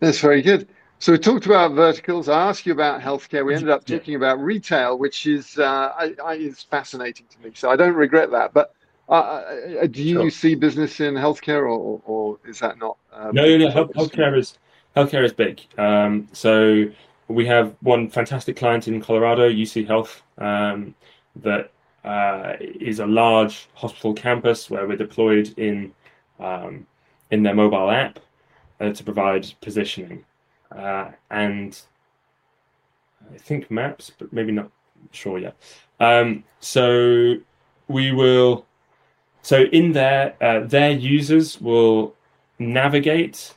That's very good. So we talked about verticals. I asked you about healthcare. We ended up talking about retail, which is uh, I, I, is fascinating to me. So I don't regret that. But uh, uh, do you sure. see business in healthcare, or, or is that not? Um, no, no, health, healthcare is healthcare is big. Um, so we have one fantastic client in Colorado, UC Health, um, that uh, is a large hospital campus where we're deployed in um, in their mobile app uh, to provide positioning uh, and I think maps, but maybe not sure yet. Um, so we will so in there, uh, their users will navigate.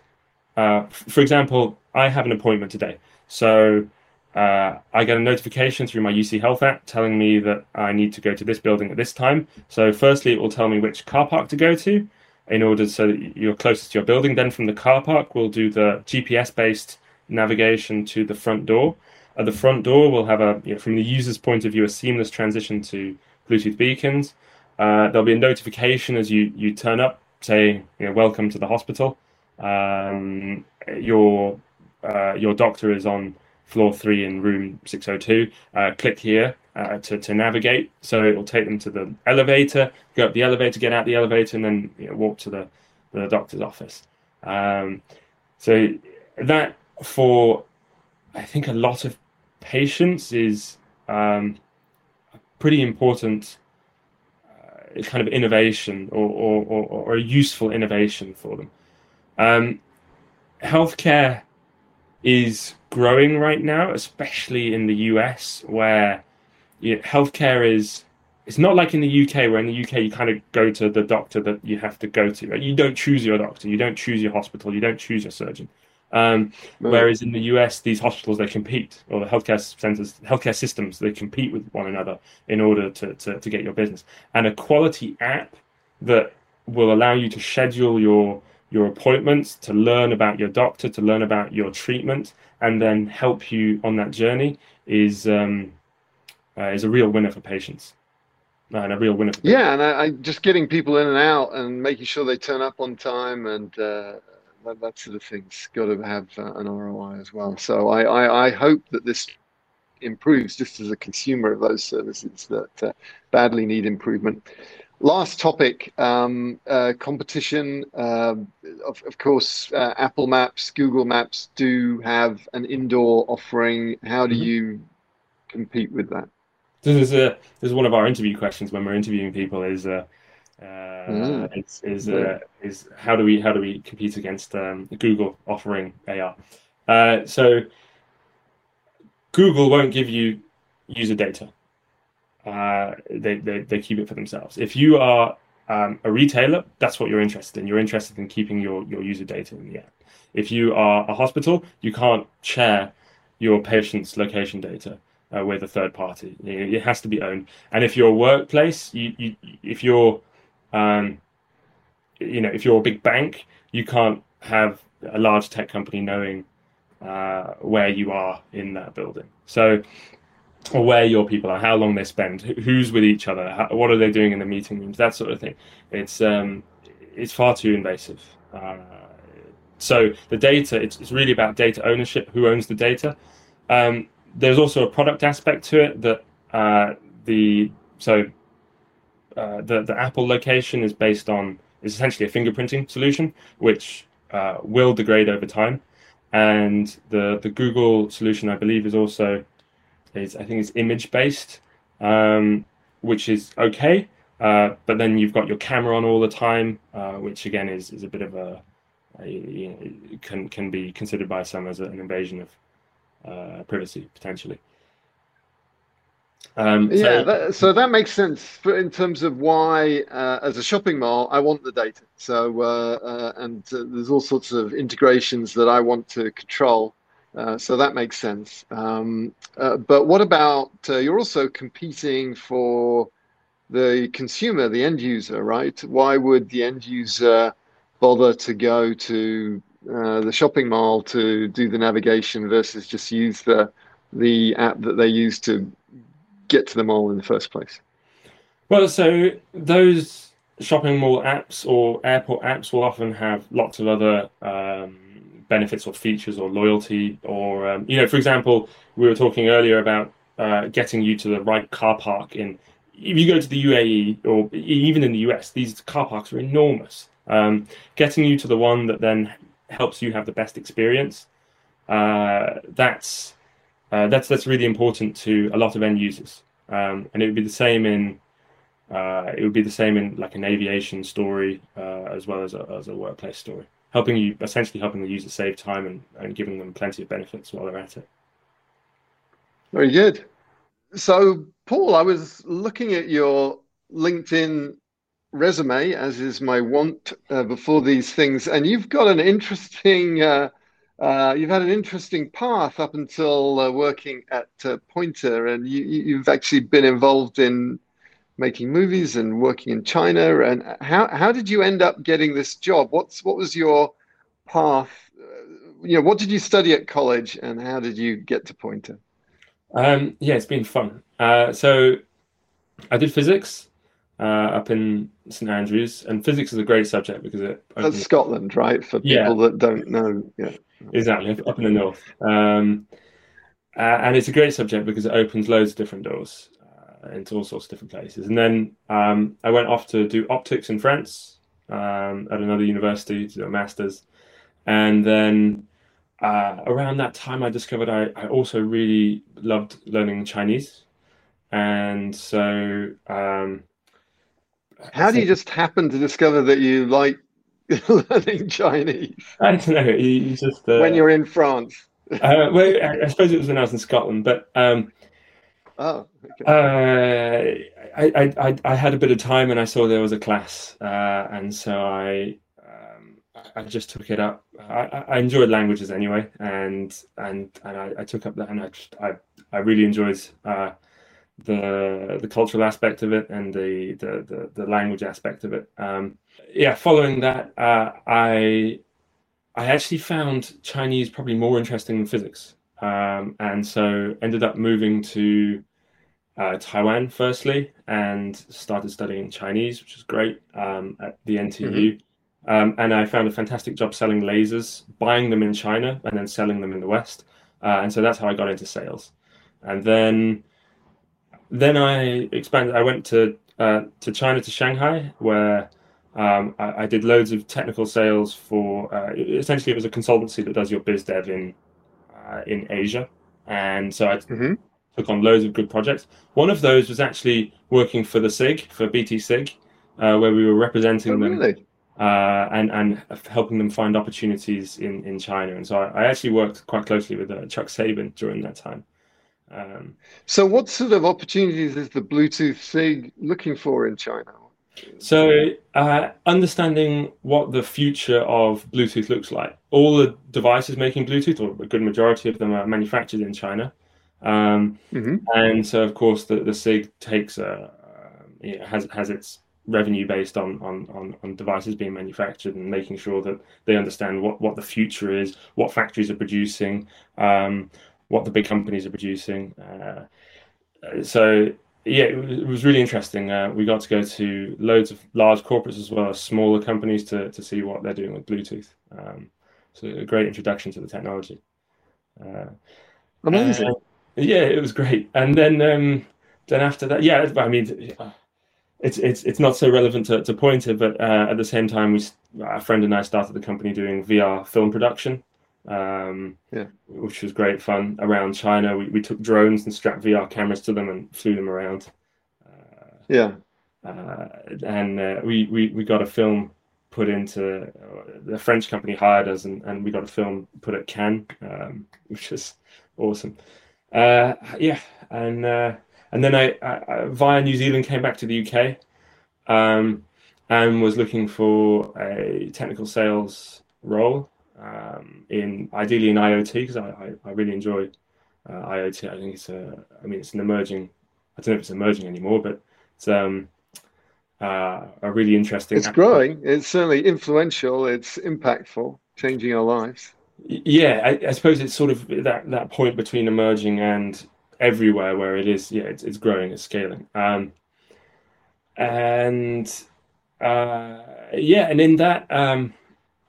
Uh, for example, I have an appointment today, so uh, I get a notification through my UC Health app telling me that I need to go to this building at this time. So, firstly, it will tell me which car park to go to in order so that you're closest to your building. Then, from the car park, we'll do the GPS based navigation to the front door. At the front door, we'll have a, you know, from the user's point of view, a seamless transition to Bluetooth beacons. Uh, there'll be a notification as you, you turn up saying, you know, welcome to the hospital. Um, your, uh, your doctor is on floor three in room 602. Uh, click here uh, to, to navigate. So it will take them to the elevator, go up the elevator, get out the elevator, and then you know, walk to the, the doctor's office. Um, so that for, I think, a lot of patients is um, a pretty important kind of innovation or, or, or, or, a useful innovation for them. Um, healthcare is growing right now, especially in the US, where you know, healthcare is. It's not like in the UK, where in the UK you kind of go to the doctor that you have to go to. You don't choose your doctor, you don't choose your hospital, you don't choose your surgeon. Um, right. Whereas in the US, these hospitals they compete, or the healthcare centers, healthcare systems they compete with one another in order to, to, to get your business. And a quality app that will allow you to schedule your your appointments, to learn about your doctor, to learn about your treatment, and then help you on that journey is um, uh, is a real winner for patients. Uh, and a real winner. yeah, and I, I, just getting people in and out and making sure they turn up on time and uh, that, that, sort of thing's got to have uh, an ROI as well. So I, I, I, hope that this improves just as a consumer of those services that uh, badly need improvement. Last topic, um, uh, competition. Um, of, of, course, uh, Apple Maps, Google Maps do have an indoor offering. How do mm-hmm. you compete with that? This is a this is one of our interview questions when we're interviewing people. Is uh, mm. is is, uh, is how do we how do we compete against um, Google offering AR? Uh, so Google won't give you user data uh, they, they, they keep it for themselves. If you are um, a retailer, that's what you're interested in. You're interested in keeping your, your user data in the app. If you are a hospital, you can't share your patient's location data uh, with a third party. It has to be owned. And if you're a workplace, you, you if you're um, you know if you're a big bank, you can't have a large tech company knowing uh, where you are in that building. So or where your people are, how long they spend, who's with each other, how, what are they doing in the meeting rooms, that sort of thing. It's um, it's far too invasive. Uh, so the data, it's, it's really about data ownership. Who owns the data? Um, there's also a product aspect to it that uh, the so uh, the the Apple location is based on is essentially a fingerprinting solution, which uh, will degrade over time, and the the Google solution, I believe, is also is I think it's image based, um, which is okay. Uh, but then you've got your camera on all the time, uh, which again is, is a bit of a, a you know, can can be considered by some as an invasion of uh, privacy potentially. Um, yeah, so, that, so that makes sense in terms of why, uh, as a shopping mall, I want the data. So, uh, uh, and uh, there's all sorts of integrations that I want to control. Uh, so that makes sense. Um, but what about you're also competing for the consumer, the end user, right? Why would the end user bother to go to uh, the shopping mall to do the navigation versus just use the the app that they use to get to the mall in the first place? Well, so those shopping mall apps or airport apps will often have lots of other um, benefits or features or loyalty or um, you know for example we were talking earlier about uh, getting you to the right car park in if you go to the UAE or even in the US these car parks are enormous um, getting you to the one that then helps you have the best experience uh, that's uh, that's that's really important to a lot of end users um, and it would be the same in uh, it would be the same in like an aviation story uh, as well as a, as a workplace story helping you essentially helping the user save time and, and giving them plenty of benefits while they're at it. Very good. So, Paul, I was looking at your LinkedIn resume, as is my wont uh, before these things, and you've got an interesting. Uh, you've had an interesting path up until uh, working at uh, Pointr, and you, have actually been involved in making movies and working in China. And how how did you end up getting this job? What's what was your path? Uh, you know, what did you study at college, and how did you get to Pointr? Um, yeah, it's been fun. Uh, so I did physics uh, up in St Andrews, and physics is a great subject because it. That's Scotland, right? For people yeah. that don't know, yeah. Exactly, up in the north, um, uh, and it's a great subject because it opens loads of different doors uh, into all sorts of different places. And then um, I went off to do optics in France um, at another university to do a master's, and then. Uh, around that time, I discovered I, I also really loved learning Chinese and so um, how do you just happen to discover that you like learning Chinese? I don't know. You just uh, when you're in France. uh, well, I, I, suppose it was when I was in Scotland, but um, oh, okay. uh, I, I, I had a bit of time and I saw there was a class, uh, and so I um, I just took it up. I, I enjoyed languages anyway, and and and I, I took up that, and I just, I I really enjoyed uh, the the cultural aspect of it and the the the, the language aspect of it. Um, yeah, following that, uh, I I actually found Chinese probably more interesting than physics, um, and so ended up moving to uh, Taiwan firstly and started studying Chinese, which was great um, at the NTU. Mm-hmm. Um, and I found a fantastic job selling lasers, buying them in China and then selling them in the West. Uh, and so that's how I got into sales. And then then I expanded. I went to uh, to China to Shanghai, where um, I, I, did loads of technical sales for. Uh, essentially, it was a consultancy that does your biz dev in uh, in Asia, and so I mm-hmm. took on loads of good projects. One of those was actually working for the SIG for BT SIG, uh, where we were representing oh, them. Really? Uh, and and helping them find opportunities in, in China, and so I, I actually worked quite closely with uh, Chuck Sabin during that time. Um, so, what sort of opportunities is the Bluetooth SIG looking for in China? So, uh, understanding what the future of Bluetooth looks like. All the devices making Bluetooth, or a good majority of them, are manufactured in China. Um, mm-hmm. And so, of course, the, the SIG takes a, uh, has has its revenue based on, on, on, on, devices being manufactured and making sure that they understand what, what the future is, what factories are producing, um, what the big companies are producing. Uh, so yeah, it was, it was really interesting. Uh, we got to go to loads of large corporates as well as smaller companies to to see what they're doing with Bluetooth. Um, so a great introduction to the technology. Uh, Amazing. Uh, yeah, it was great. And then um, then after that, yeah, I mean, it's it's it's not so relevant to, to Pointr, but uh, at the same time, we a friend and I started the company doing VR film production um, yeah. which was great fun around China. We, we took drones and strapped VR cameras to them and flew them around. Uh, yeah. Uh, and uh, we, we, we got a film put into uh, the French company hired us, and, and we got a film put at Cannes, um, which is awesome. Uh, yeah, and uh, and then I, I, via New Zealand came back to the UK, um, and was looking for a technical sales role um, in ideally in IoT because I, I, I, really enjoy uh, IoT. I think it's a, I mean, it's an emerging. I don't know if it's emerging anymore, but it's um, uh, a really interesting. It's growing. It's certainly influential. It's impactful, changing our lives. Yeah, I, I, suppose it's sort of that that point between emerging and everywhere where it is. Yeah, it's, it's growing, it's scaling. Um, and uh, yeah, and in that. Um,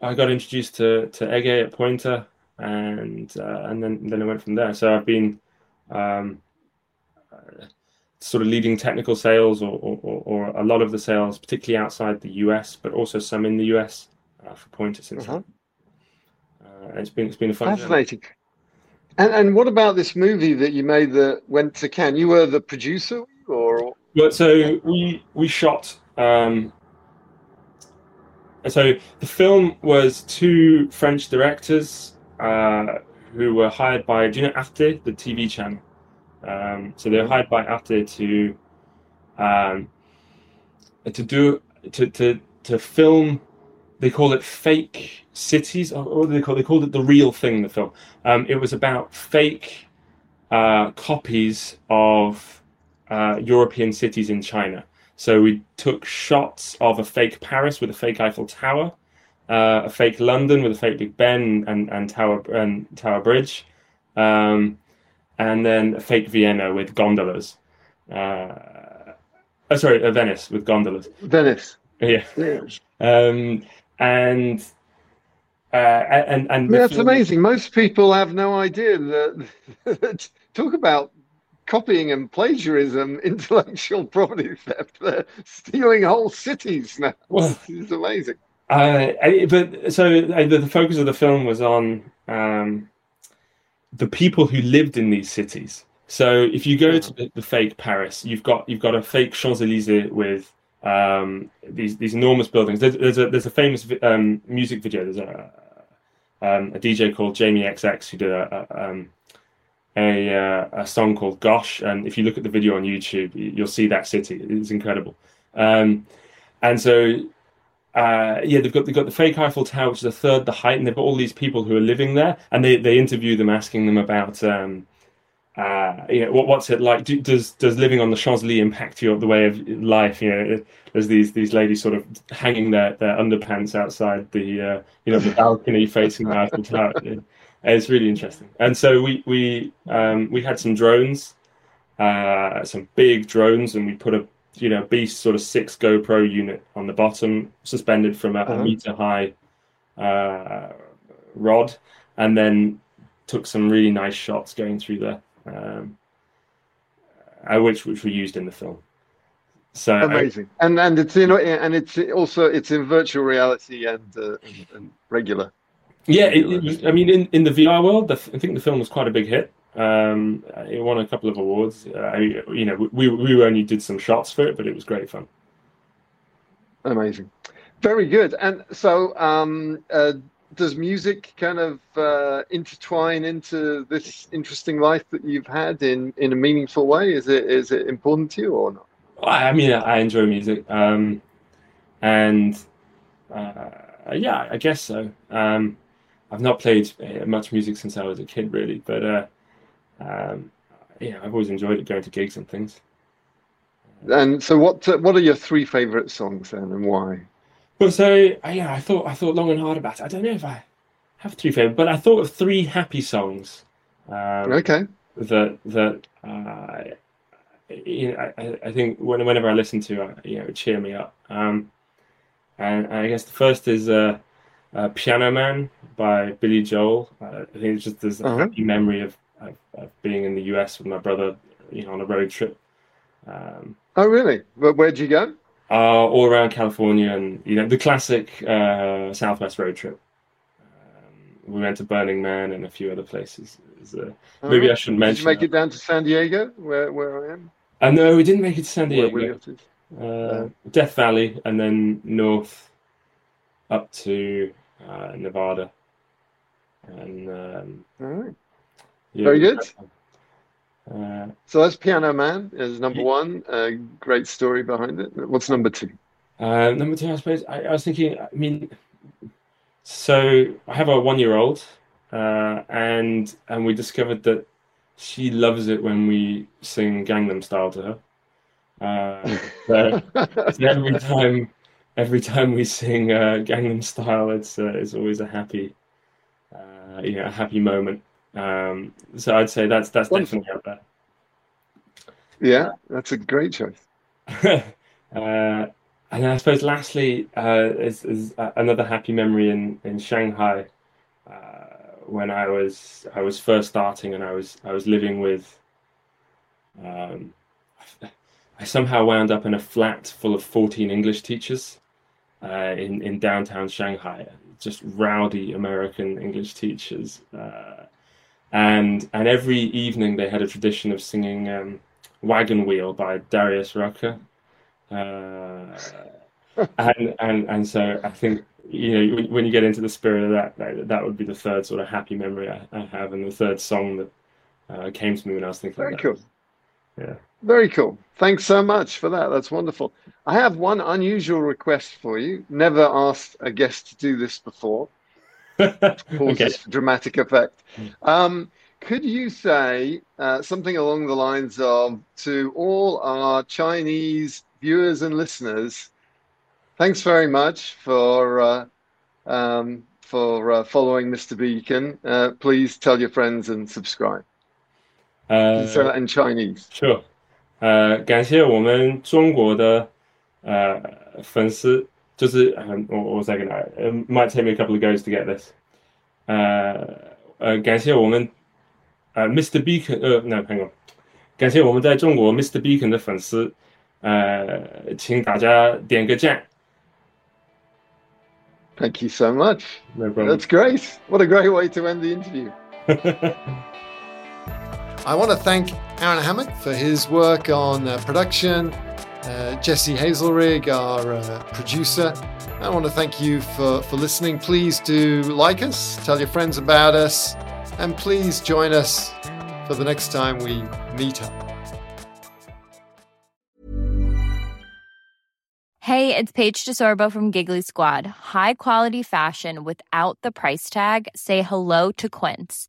I got introduced to to Ege at Pointr, and uh, and then then I went from there. So I've been um, uh, sort of leading technical sales or, or, or, a lot of the sales, particularly outside the US, but also some in the US uh, for Pointr since uh-huh. then. Uh, it's been it's been a fun fascinating. Journey. And and what about this movie that you made that went to Cannes? You were the producer, or well, so we we shot um, so the film was two French directors uh, who were hired by, do you know the TV channel? Um, so they were hired by Arte to um, to do to to to film. They call it fake cities, or what do they call? They called it the real thing. The film. Um, it was about fake uh, copies of uh, European cities in China. So we took shots of a fake Paris with a fake Eiffel Tower, uh, a fake London with a fake Big Ben and, and Tower and Tower Bridge, um, and then a fake Vienna with gondolas. Uh, oh, sorry, uh, Venice with gondolas. Venice. Yeah. Um, and uh, and and I mean, that's amazing. Most people have no idea that. talk about copying and plagiarism, intellectual property theft. They're stealing whole cities now. Well, it's amazing. Uh, but so uh, the, the, focus of the film was on um, the people who lived in these cities. So if you go to the, the fake Paris, you've got you've got a fake Champs Elysees with um, these these enormous buildings. There's, there's a there's a famous um, music video. There's a um, a DJ called Jamie XX who did a, a um, a, uh, a song called Gosh, and if you look at the video on YouTube, you'll see that city. It's incredible. Um, and so, uh, yeah, they've got they've got the fake Eiffel Tower, which is a third the height, and they've got all these people who are living there, and they they interview them, asking them about. Um, uh, you know, what, what's it like? Do, does does living on the Champs Elysees impact your the way of life? You know, there's these these ladies sort of hanging their, their underpants outside the uh, you know the balcony facing the Eiffel Tower. It's really interesting. And so we we um, we had some drones, uh, some big drones, and we put a you know beast sort of six GoPro unit on the bottom, suspended from a, uh-huh. a meter high uh, rod, and then took some really nice shots going through there, um, uh, which which were used in the film. So amazing, I, and and it's in and it's also it's in virtual reality and, uh, and, and regular. Yeah, it, it was, I mean, in, in the VR world, the, I think the film was quite a big hit. Um, it won a couple of awards. Uh, you know, we we only did some shots for it, but it was great fun. Amazing, very good. And so, um, uh, does music kind of uh, intertwine into this interesting life that you've had in in a meaningful way? Is it is it important to you or not? I mean, I enjoy music, um, and uh, yeah, I guess so. Um, I've not played uh, much music since I was a kid, really, but uh, um, yeah, I've always enjoyed it going to gigs and things. And so, what uh, what are your three favorite songs then, and why? Well, so uh, yeah, I thought I thought long and hard about it. I don't know if I have three favorite, but I thought of three happy songs. Um, okay. That that uh, you know, I, I think whenever I listen to, uh, you know, it cheer me up. Um, and I guess the first is uh, uh, Piano Man by Billy Joel. Uh, I think it's just this uh-huh. happy memory of, of, of, being in the US with my brother, you know, on a road trip. Um, oh, really? But where'd you go? Uh, all around California and, you know, the classic uh, Southwest road trip. Um, we went to Burning Man and a few other places. Uh, maybe I shouldn't mention. Did you make that. it down to San Diego, where, where I am? Uh, no, we didn't make it to San Diego. Uh, Death Valley and then north up to uh, Nevada. And um, all right, very good. Uh, so that's Piano Man is number yeah. one. A great story behind it. What's number two? Uh, number two, I suppose. I, I, was thinking. I mean, so I have a one-year-old, uh, and and we discovered that she loves it when we sing Gangnam Style to her. Uh, so every time every time we sing uh, Gangnam Style, it's uh, it's always a happy, uh, you know, a happy moment. Um, so I'd say that's that's Wonderful. definitely up there. Yeah, that's a great choice. uh, and I suppose lastly uh, is, is another happy memory in in Shanghai uh, when I was I was first starting and I was I was living with. Um, I somehow wound up in a flat full of 14 English teachers uh, in in downtown Shanghai. Just rowdy American English teachers, uh, and and every evening they had a tradition of singing um, "Wagon Wheel" by Darius Rucker, uh, and and and so I think you know when you get into the spirit of that, that, that would be the third sort of happy memory I, I have, and the third song that uh, came to me when I was thinking. Very cool. Yeah. Very cool. Thanks so much for that. That's wonderful. I have one unusual request for you. Never asked a guest to do this before. Okay. dramatic effect. Um, could you say uh, something along the lines of to all our Chinese viewers and listeners, thanks very much for uh, um, for uh, following Mr. Beacon. Uh, please tell your friends and subscribe. Can you say Uh, that in Chinese? Sure，呃，感谢我们中国的呃粉丝，就是嗯，我我再给大家呃，might take me a couple of goes to get this，呃呃，感谢我们呃 Mr. Beacon，呃，那朋友，感谢我们在中国 Mr. Beacon 的粉丝，呃，请大家点个赞， Thank you so much. no problem。 That's great. What a great way to end the interview. I want to thank Aaron Hammock for his work on uh, production, uh, Jesse Hazelrig, our uh, producer. I want to thank you for, for listening. Please do like us, tell your friends about us, and please join us for the next time we meet up. Hey, it's Paige DeSorbo from Giggly Squad. High quality fashion without the price tag. Say hello to Quince.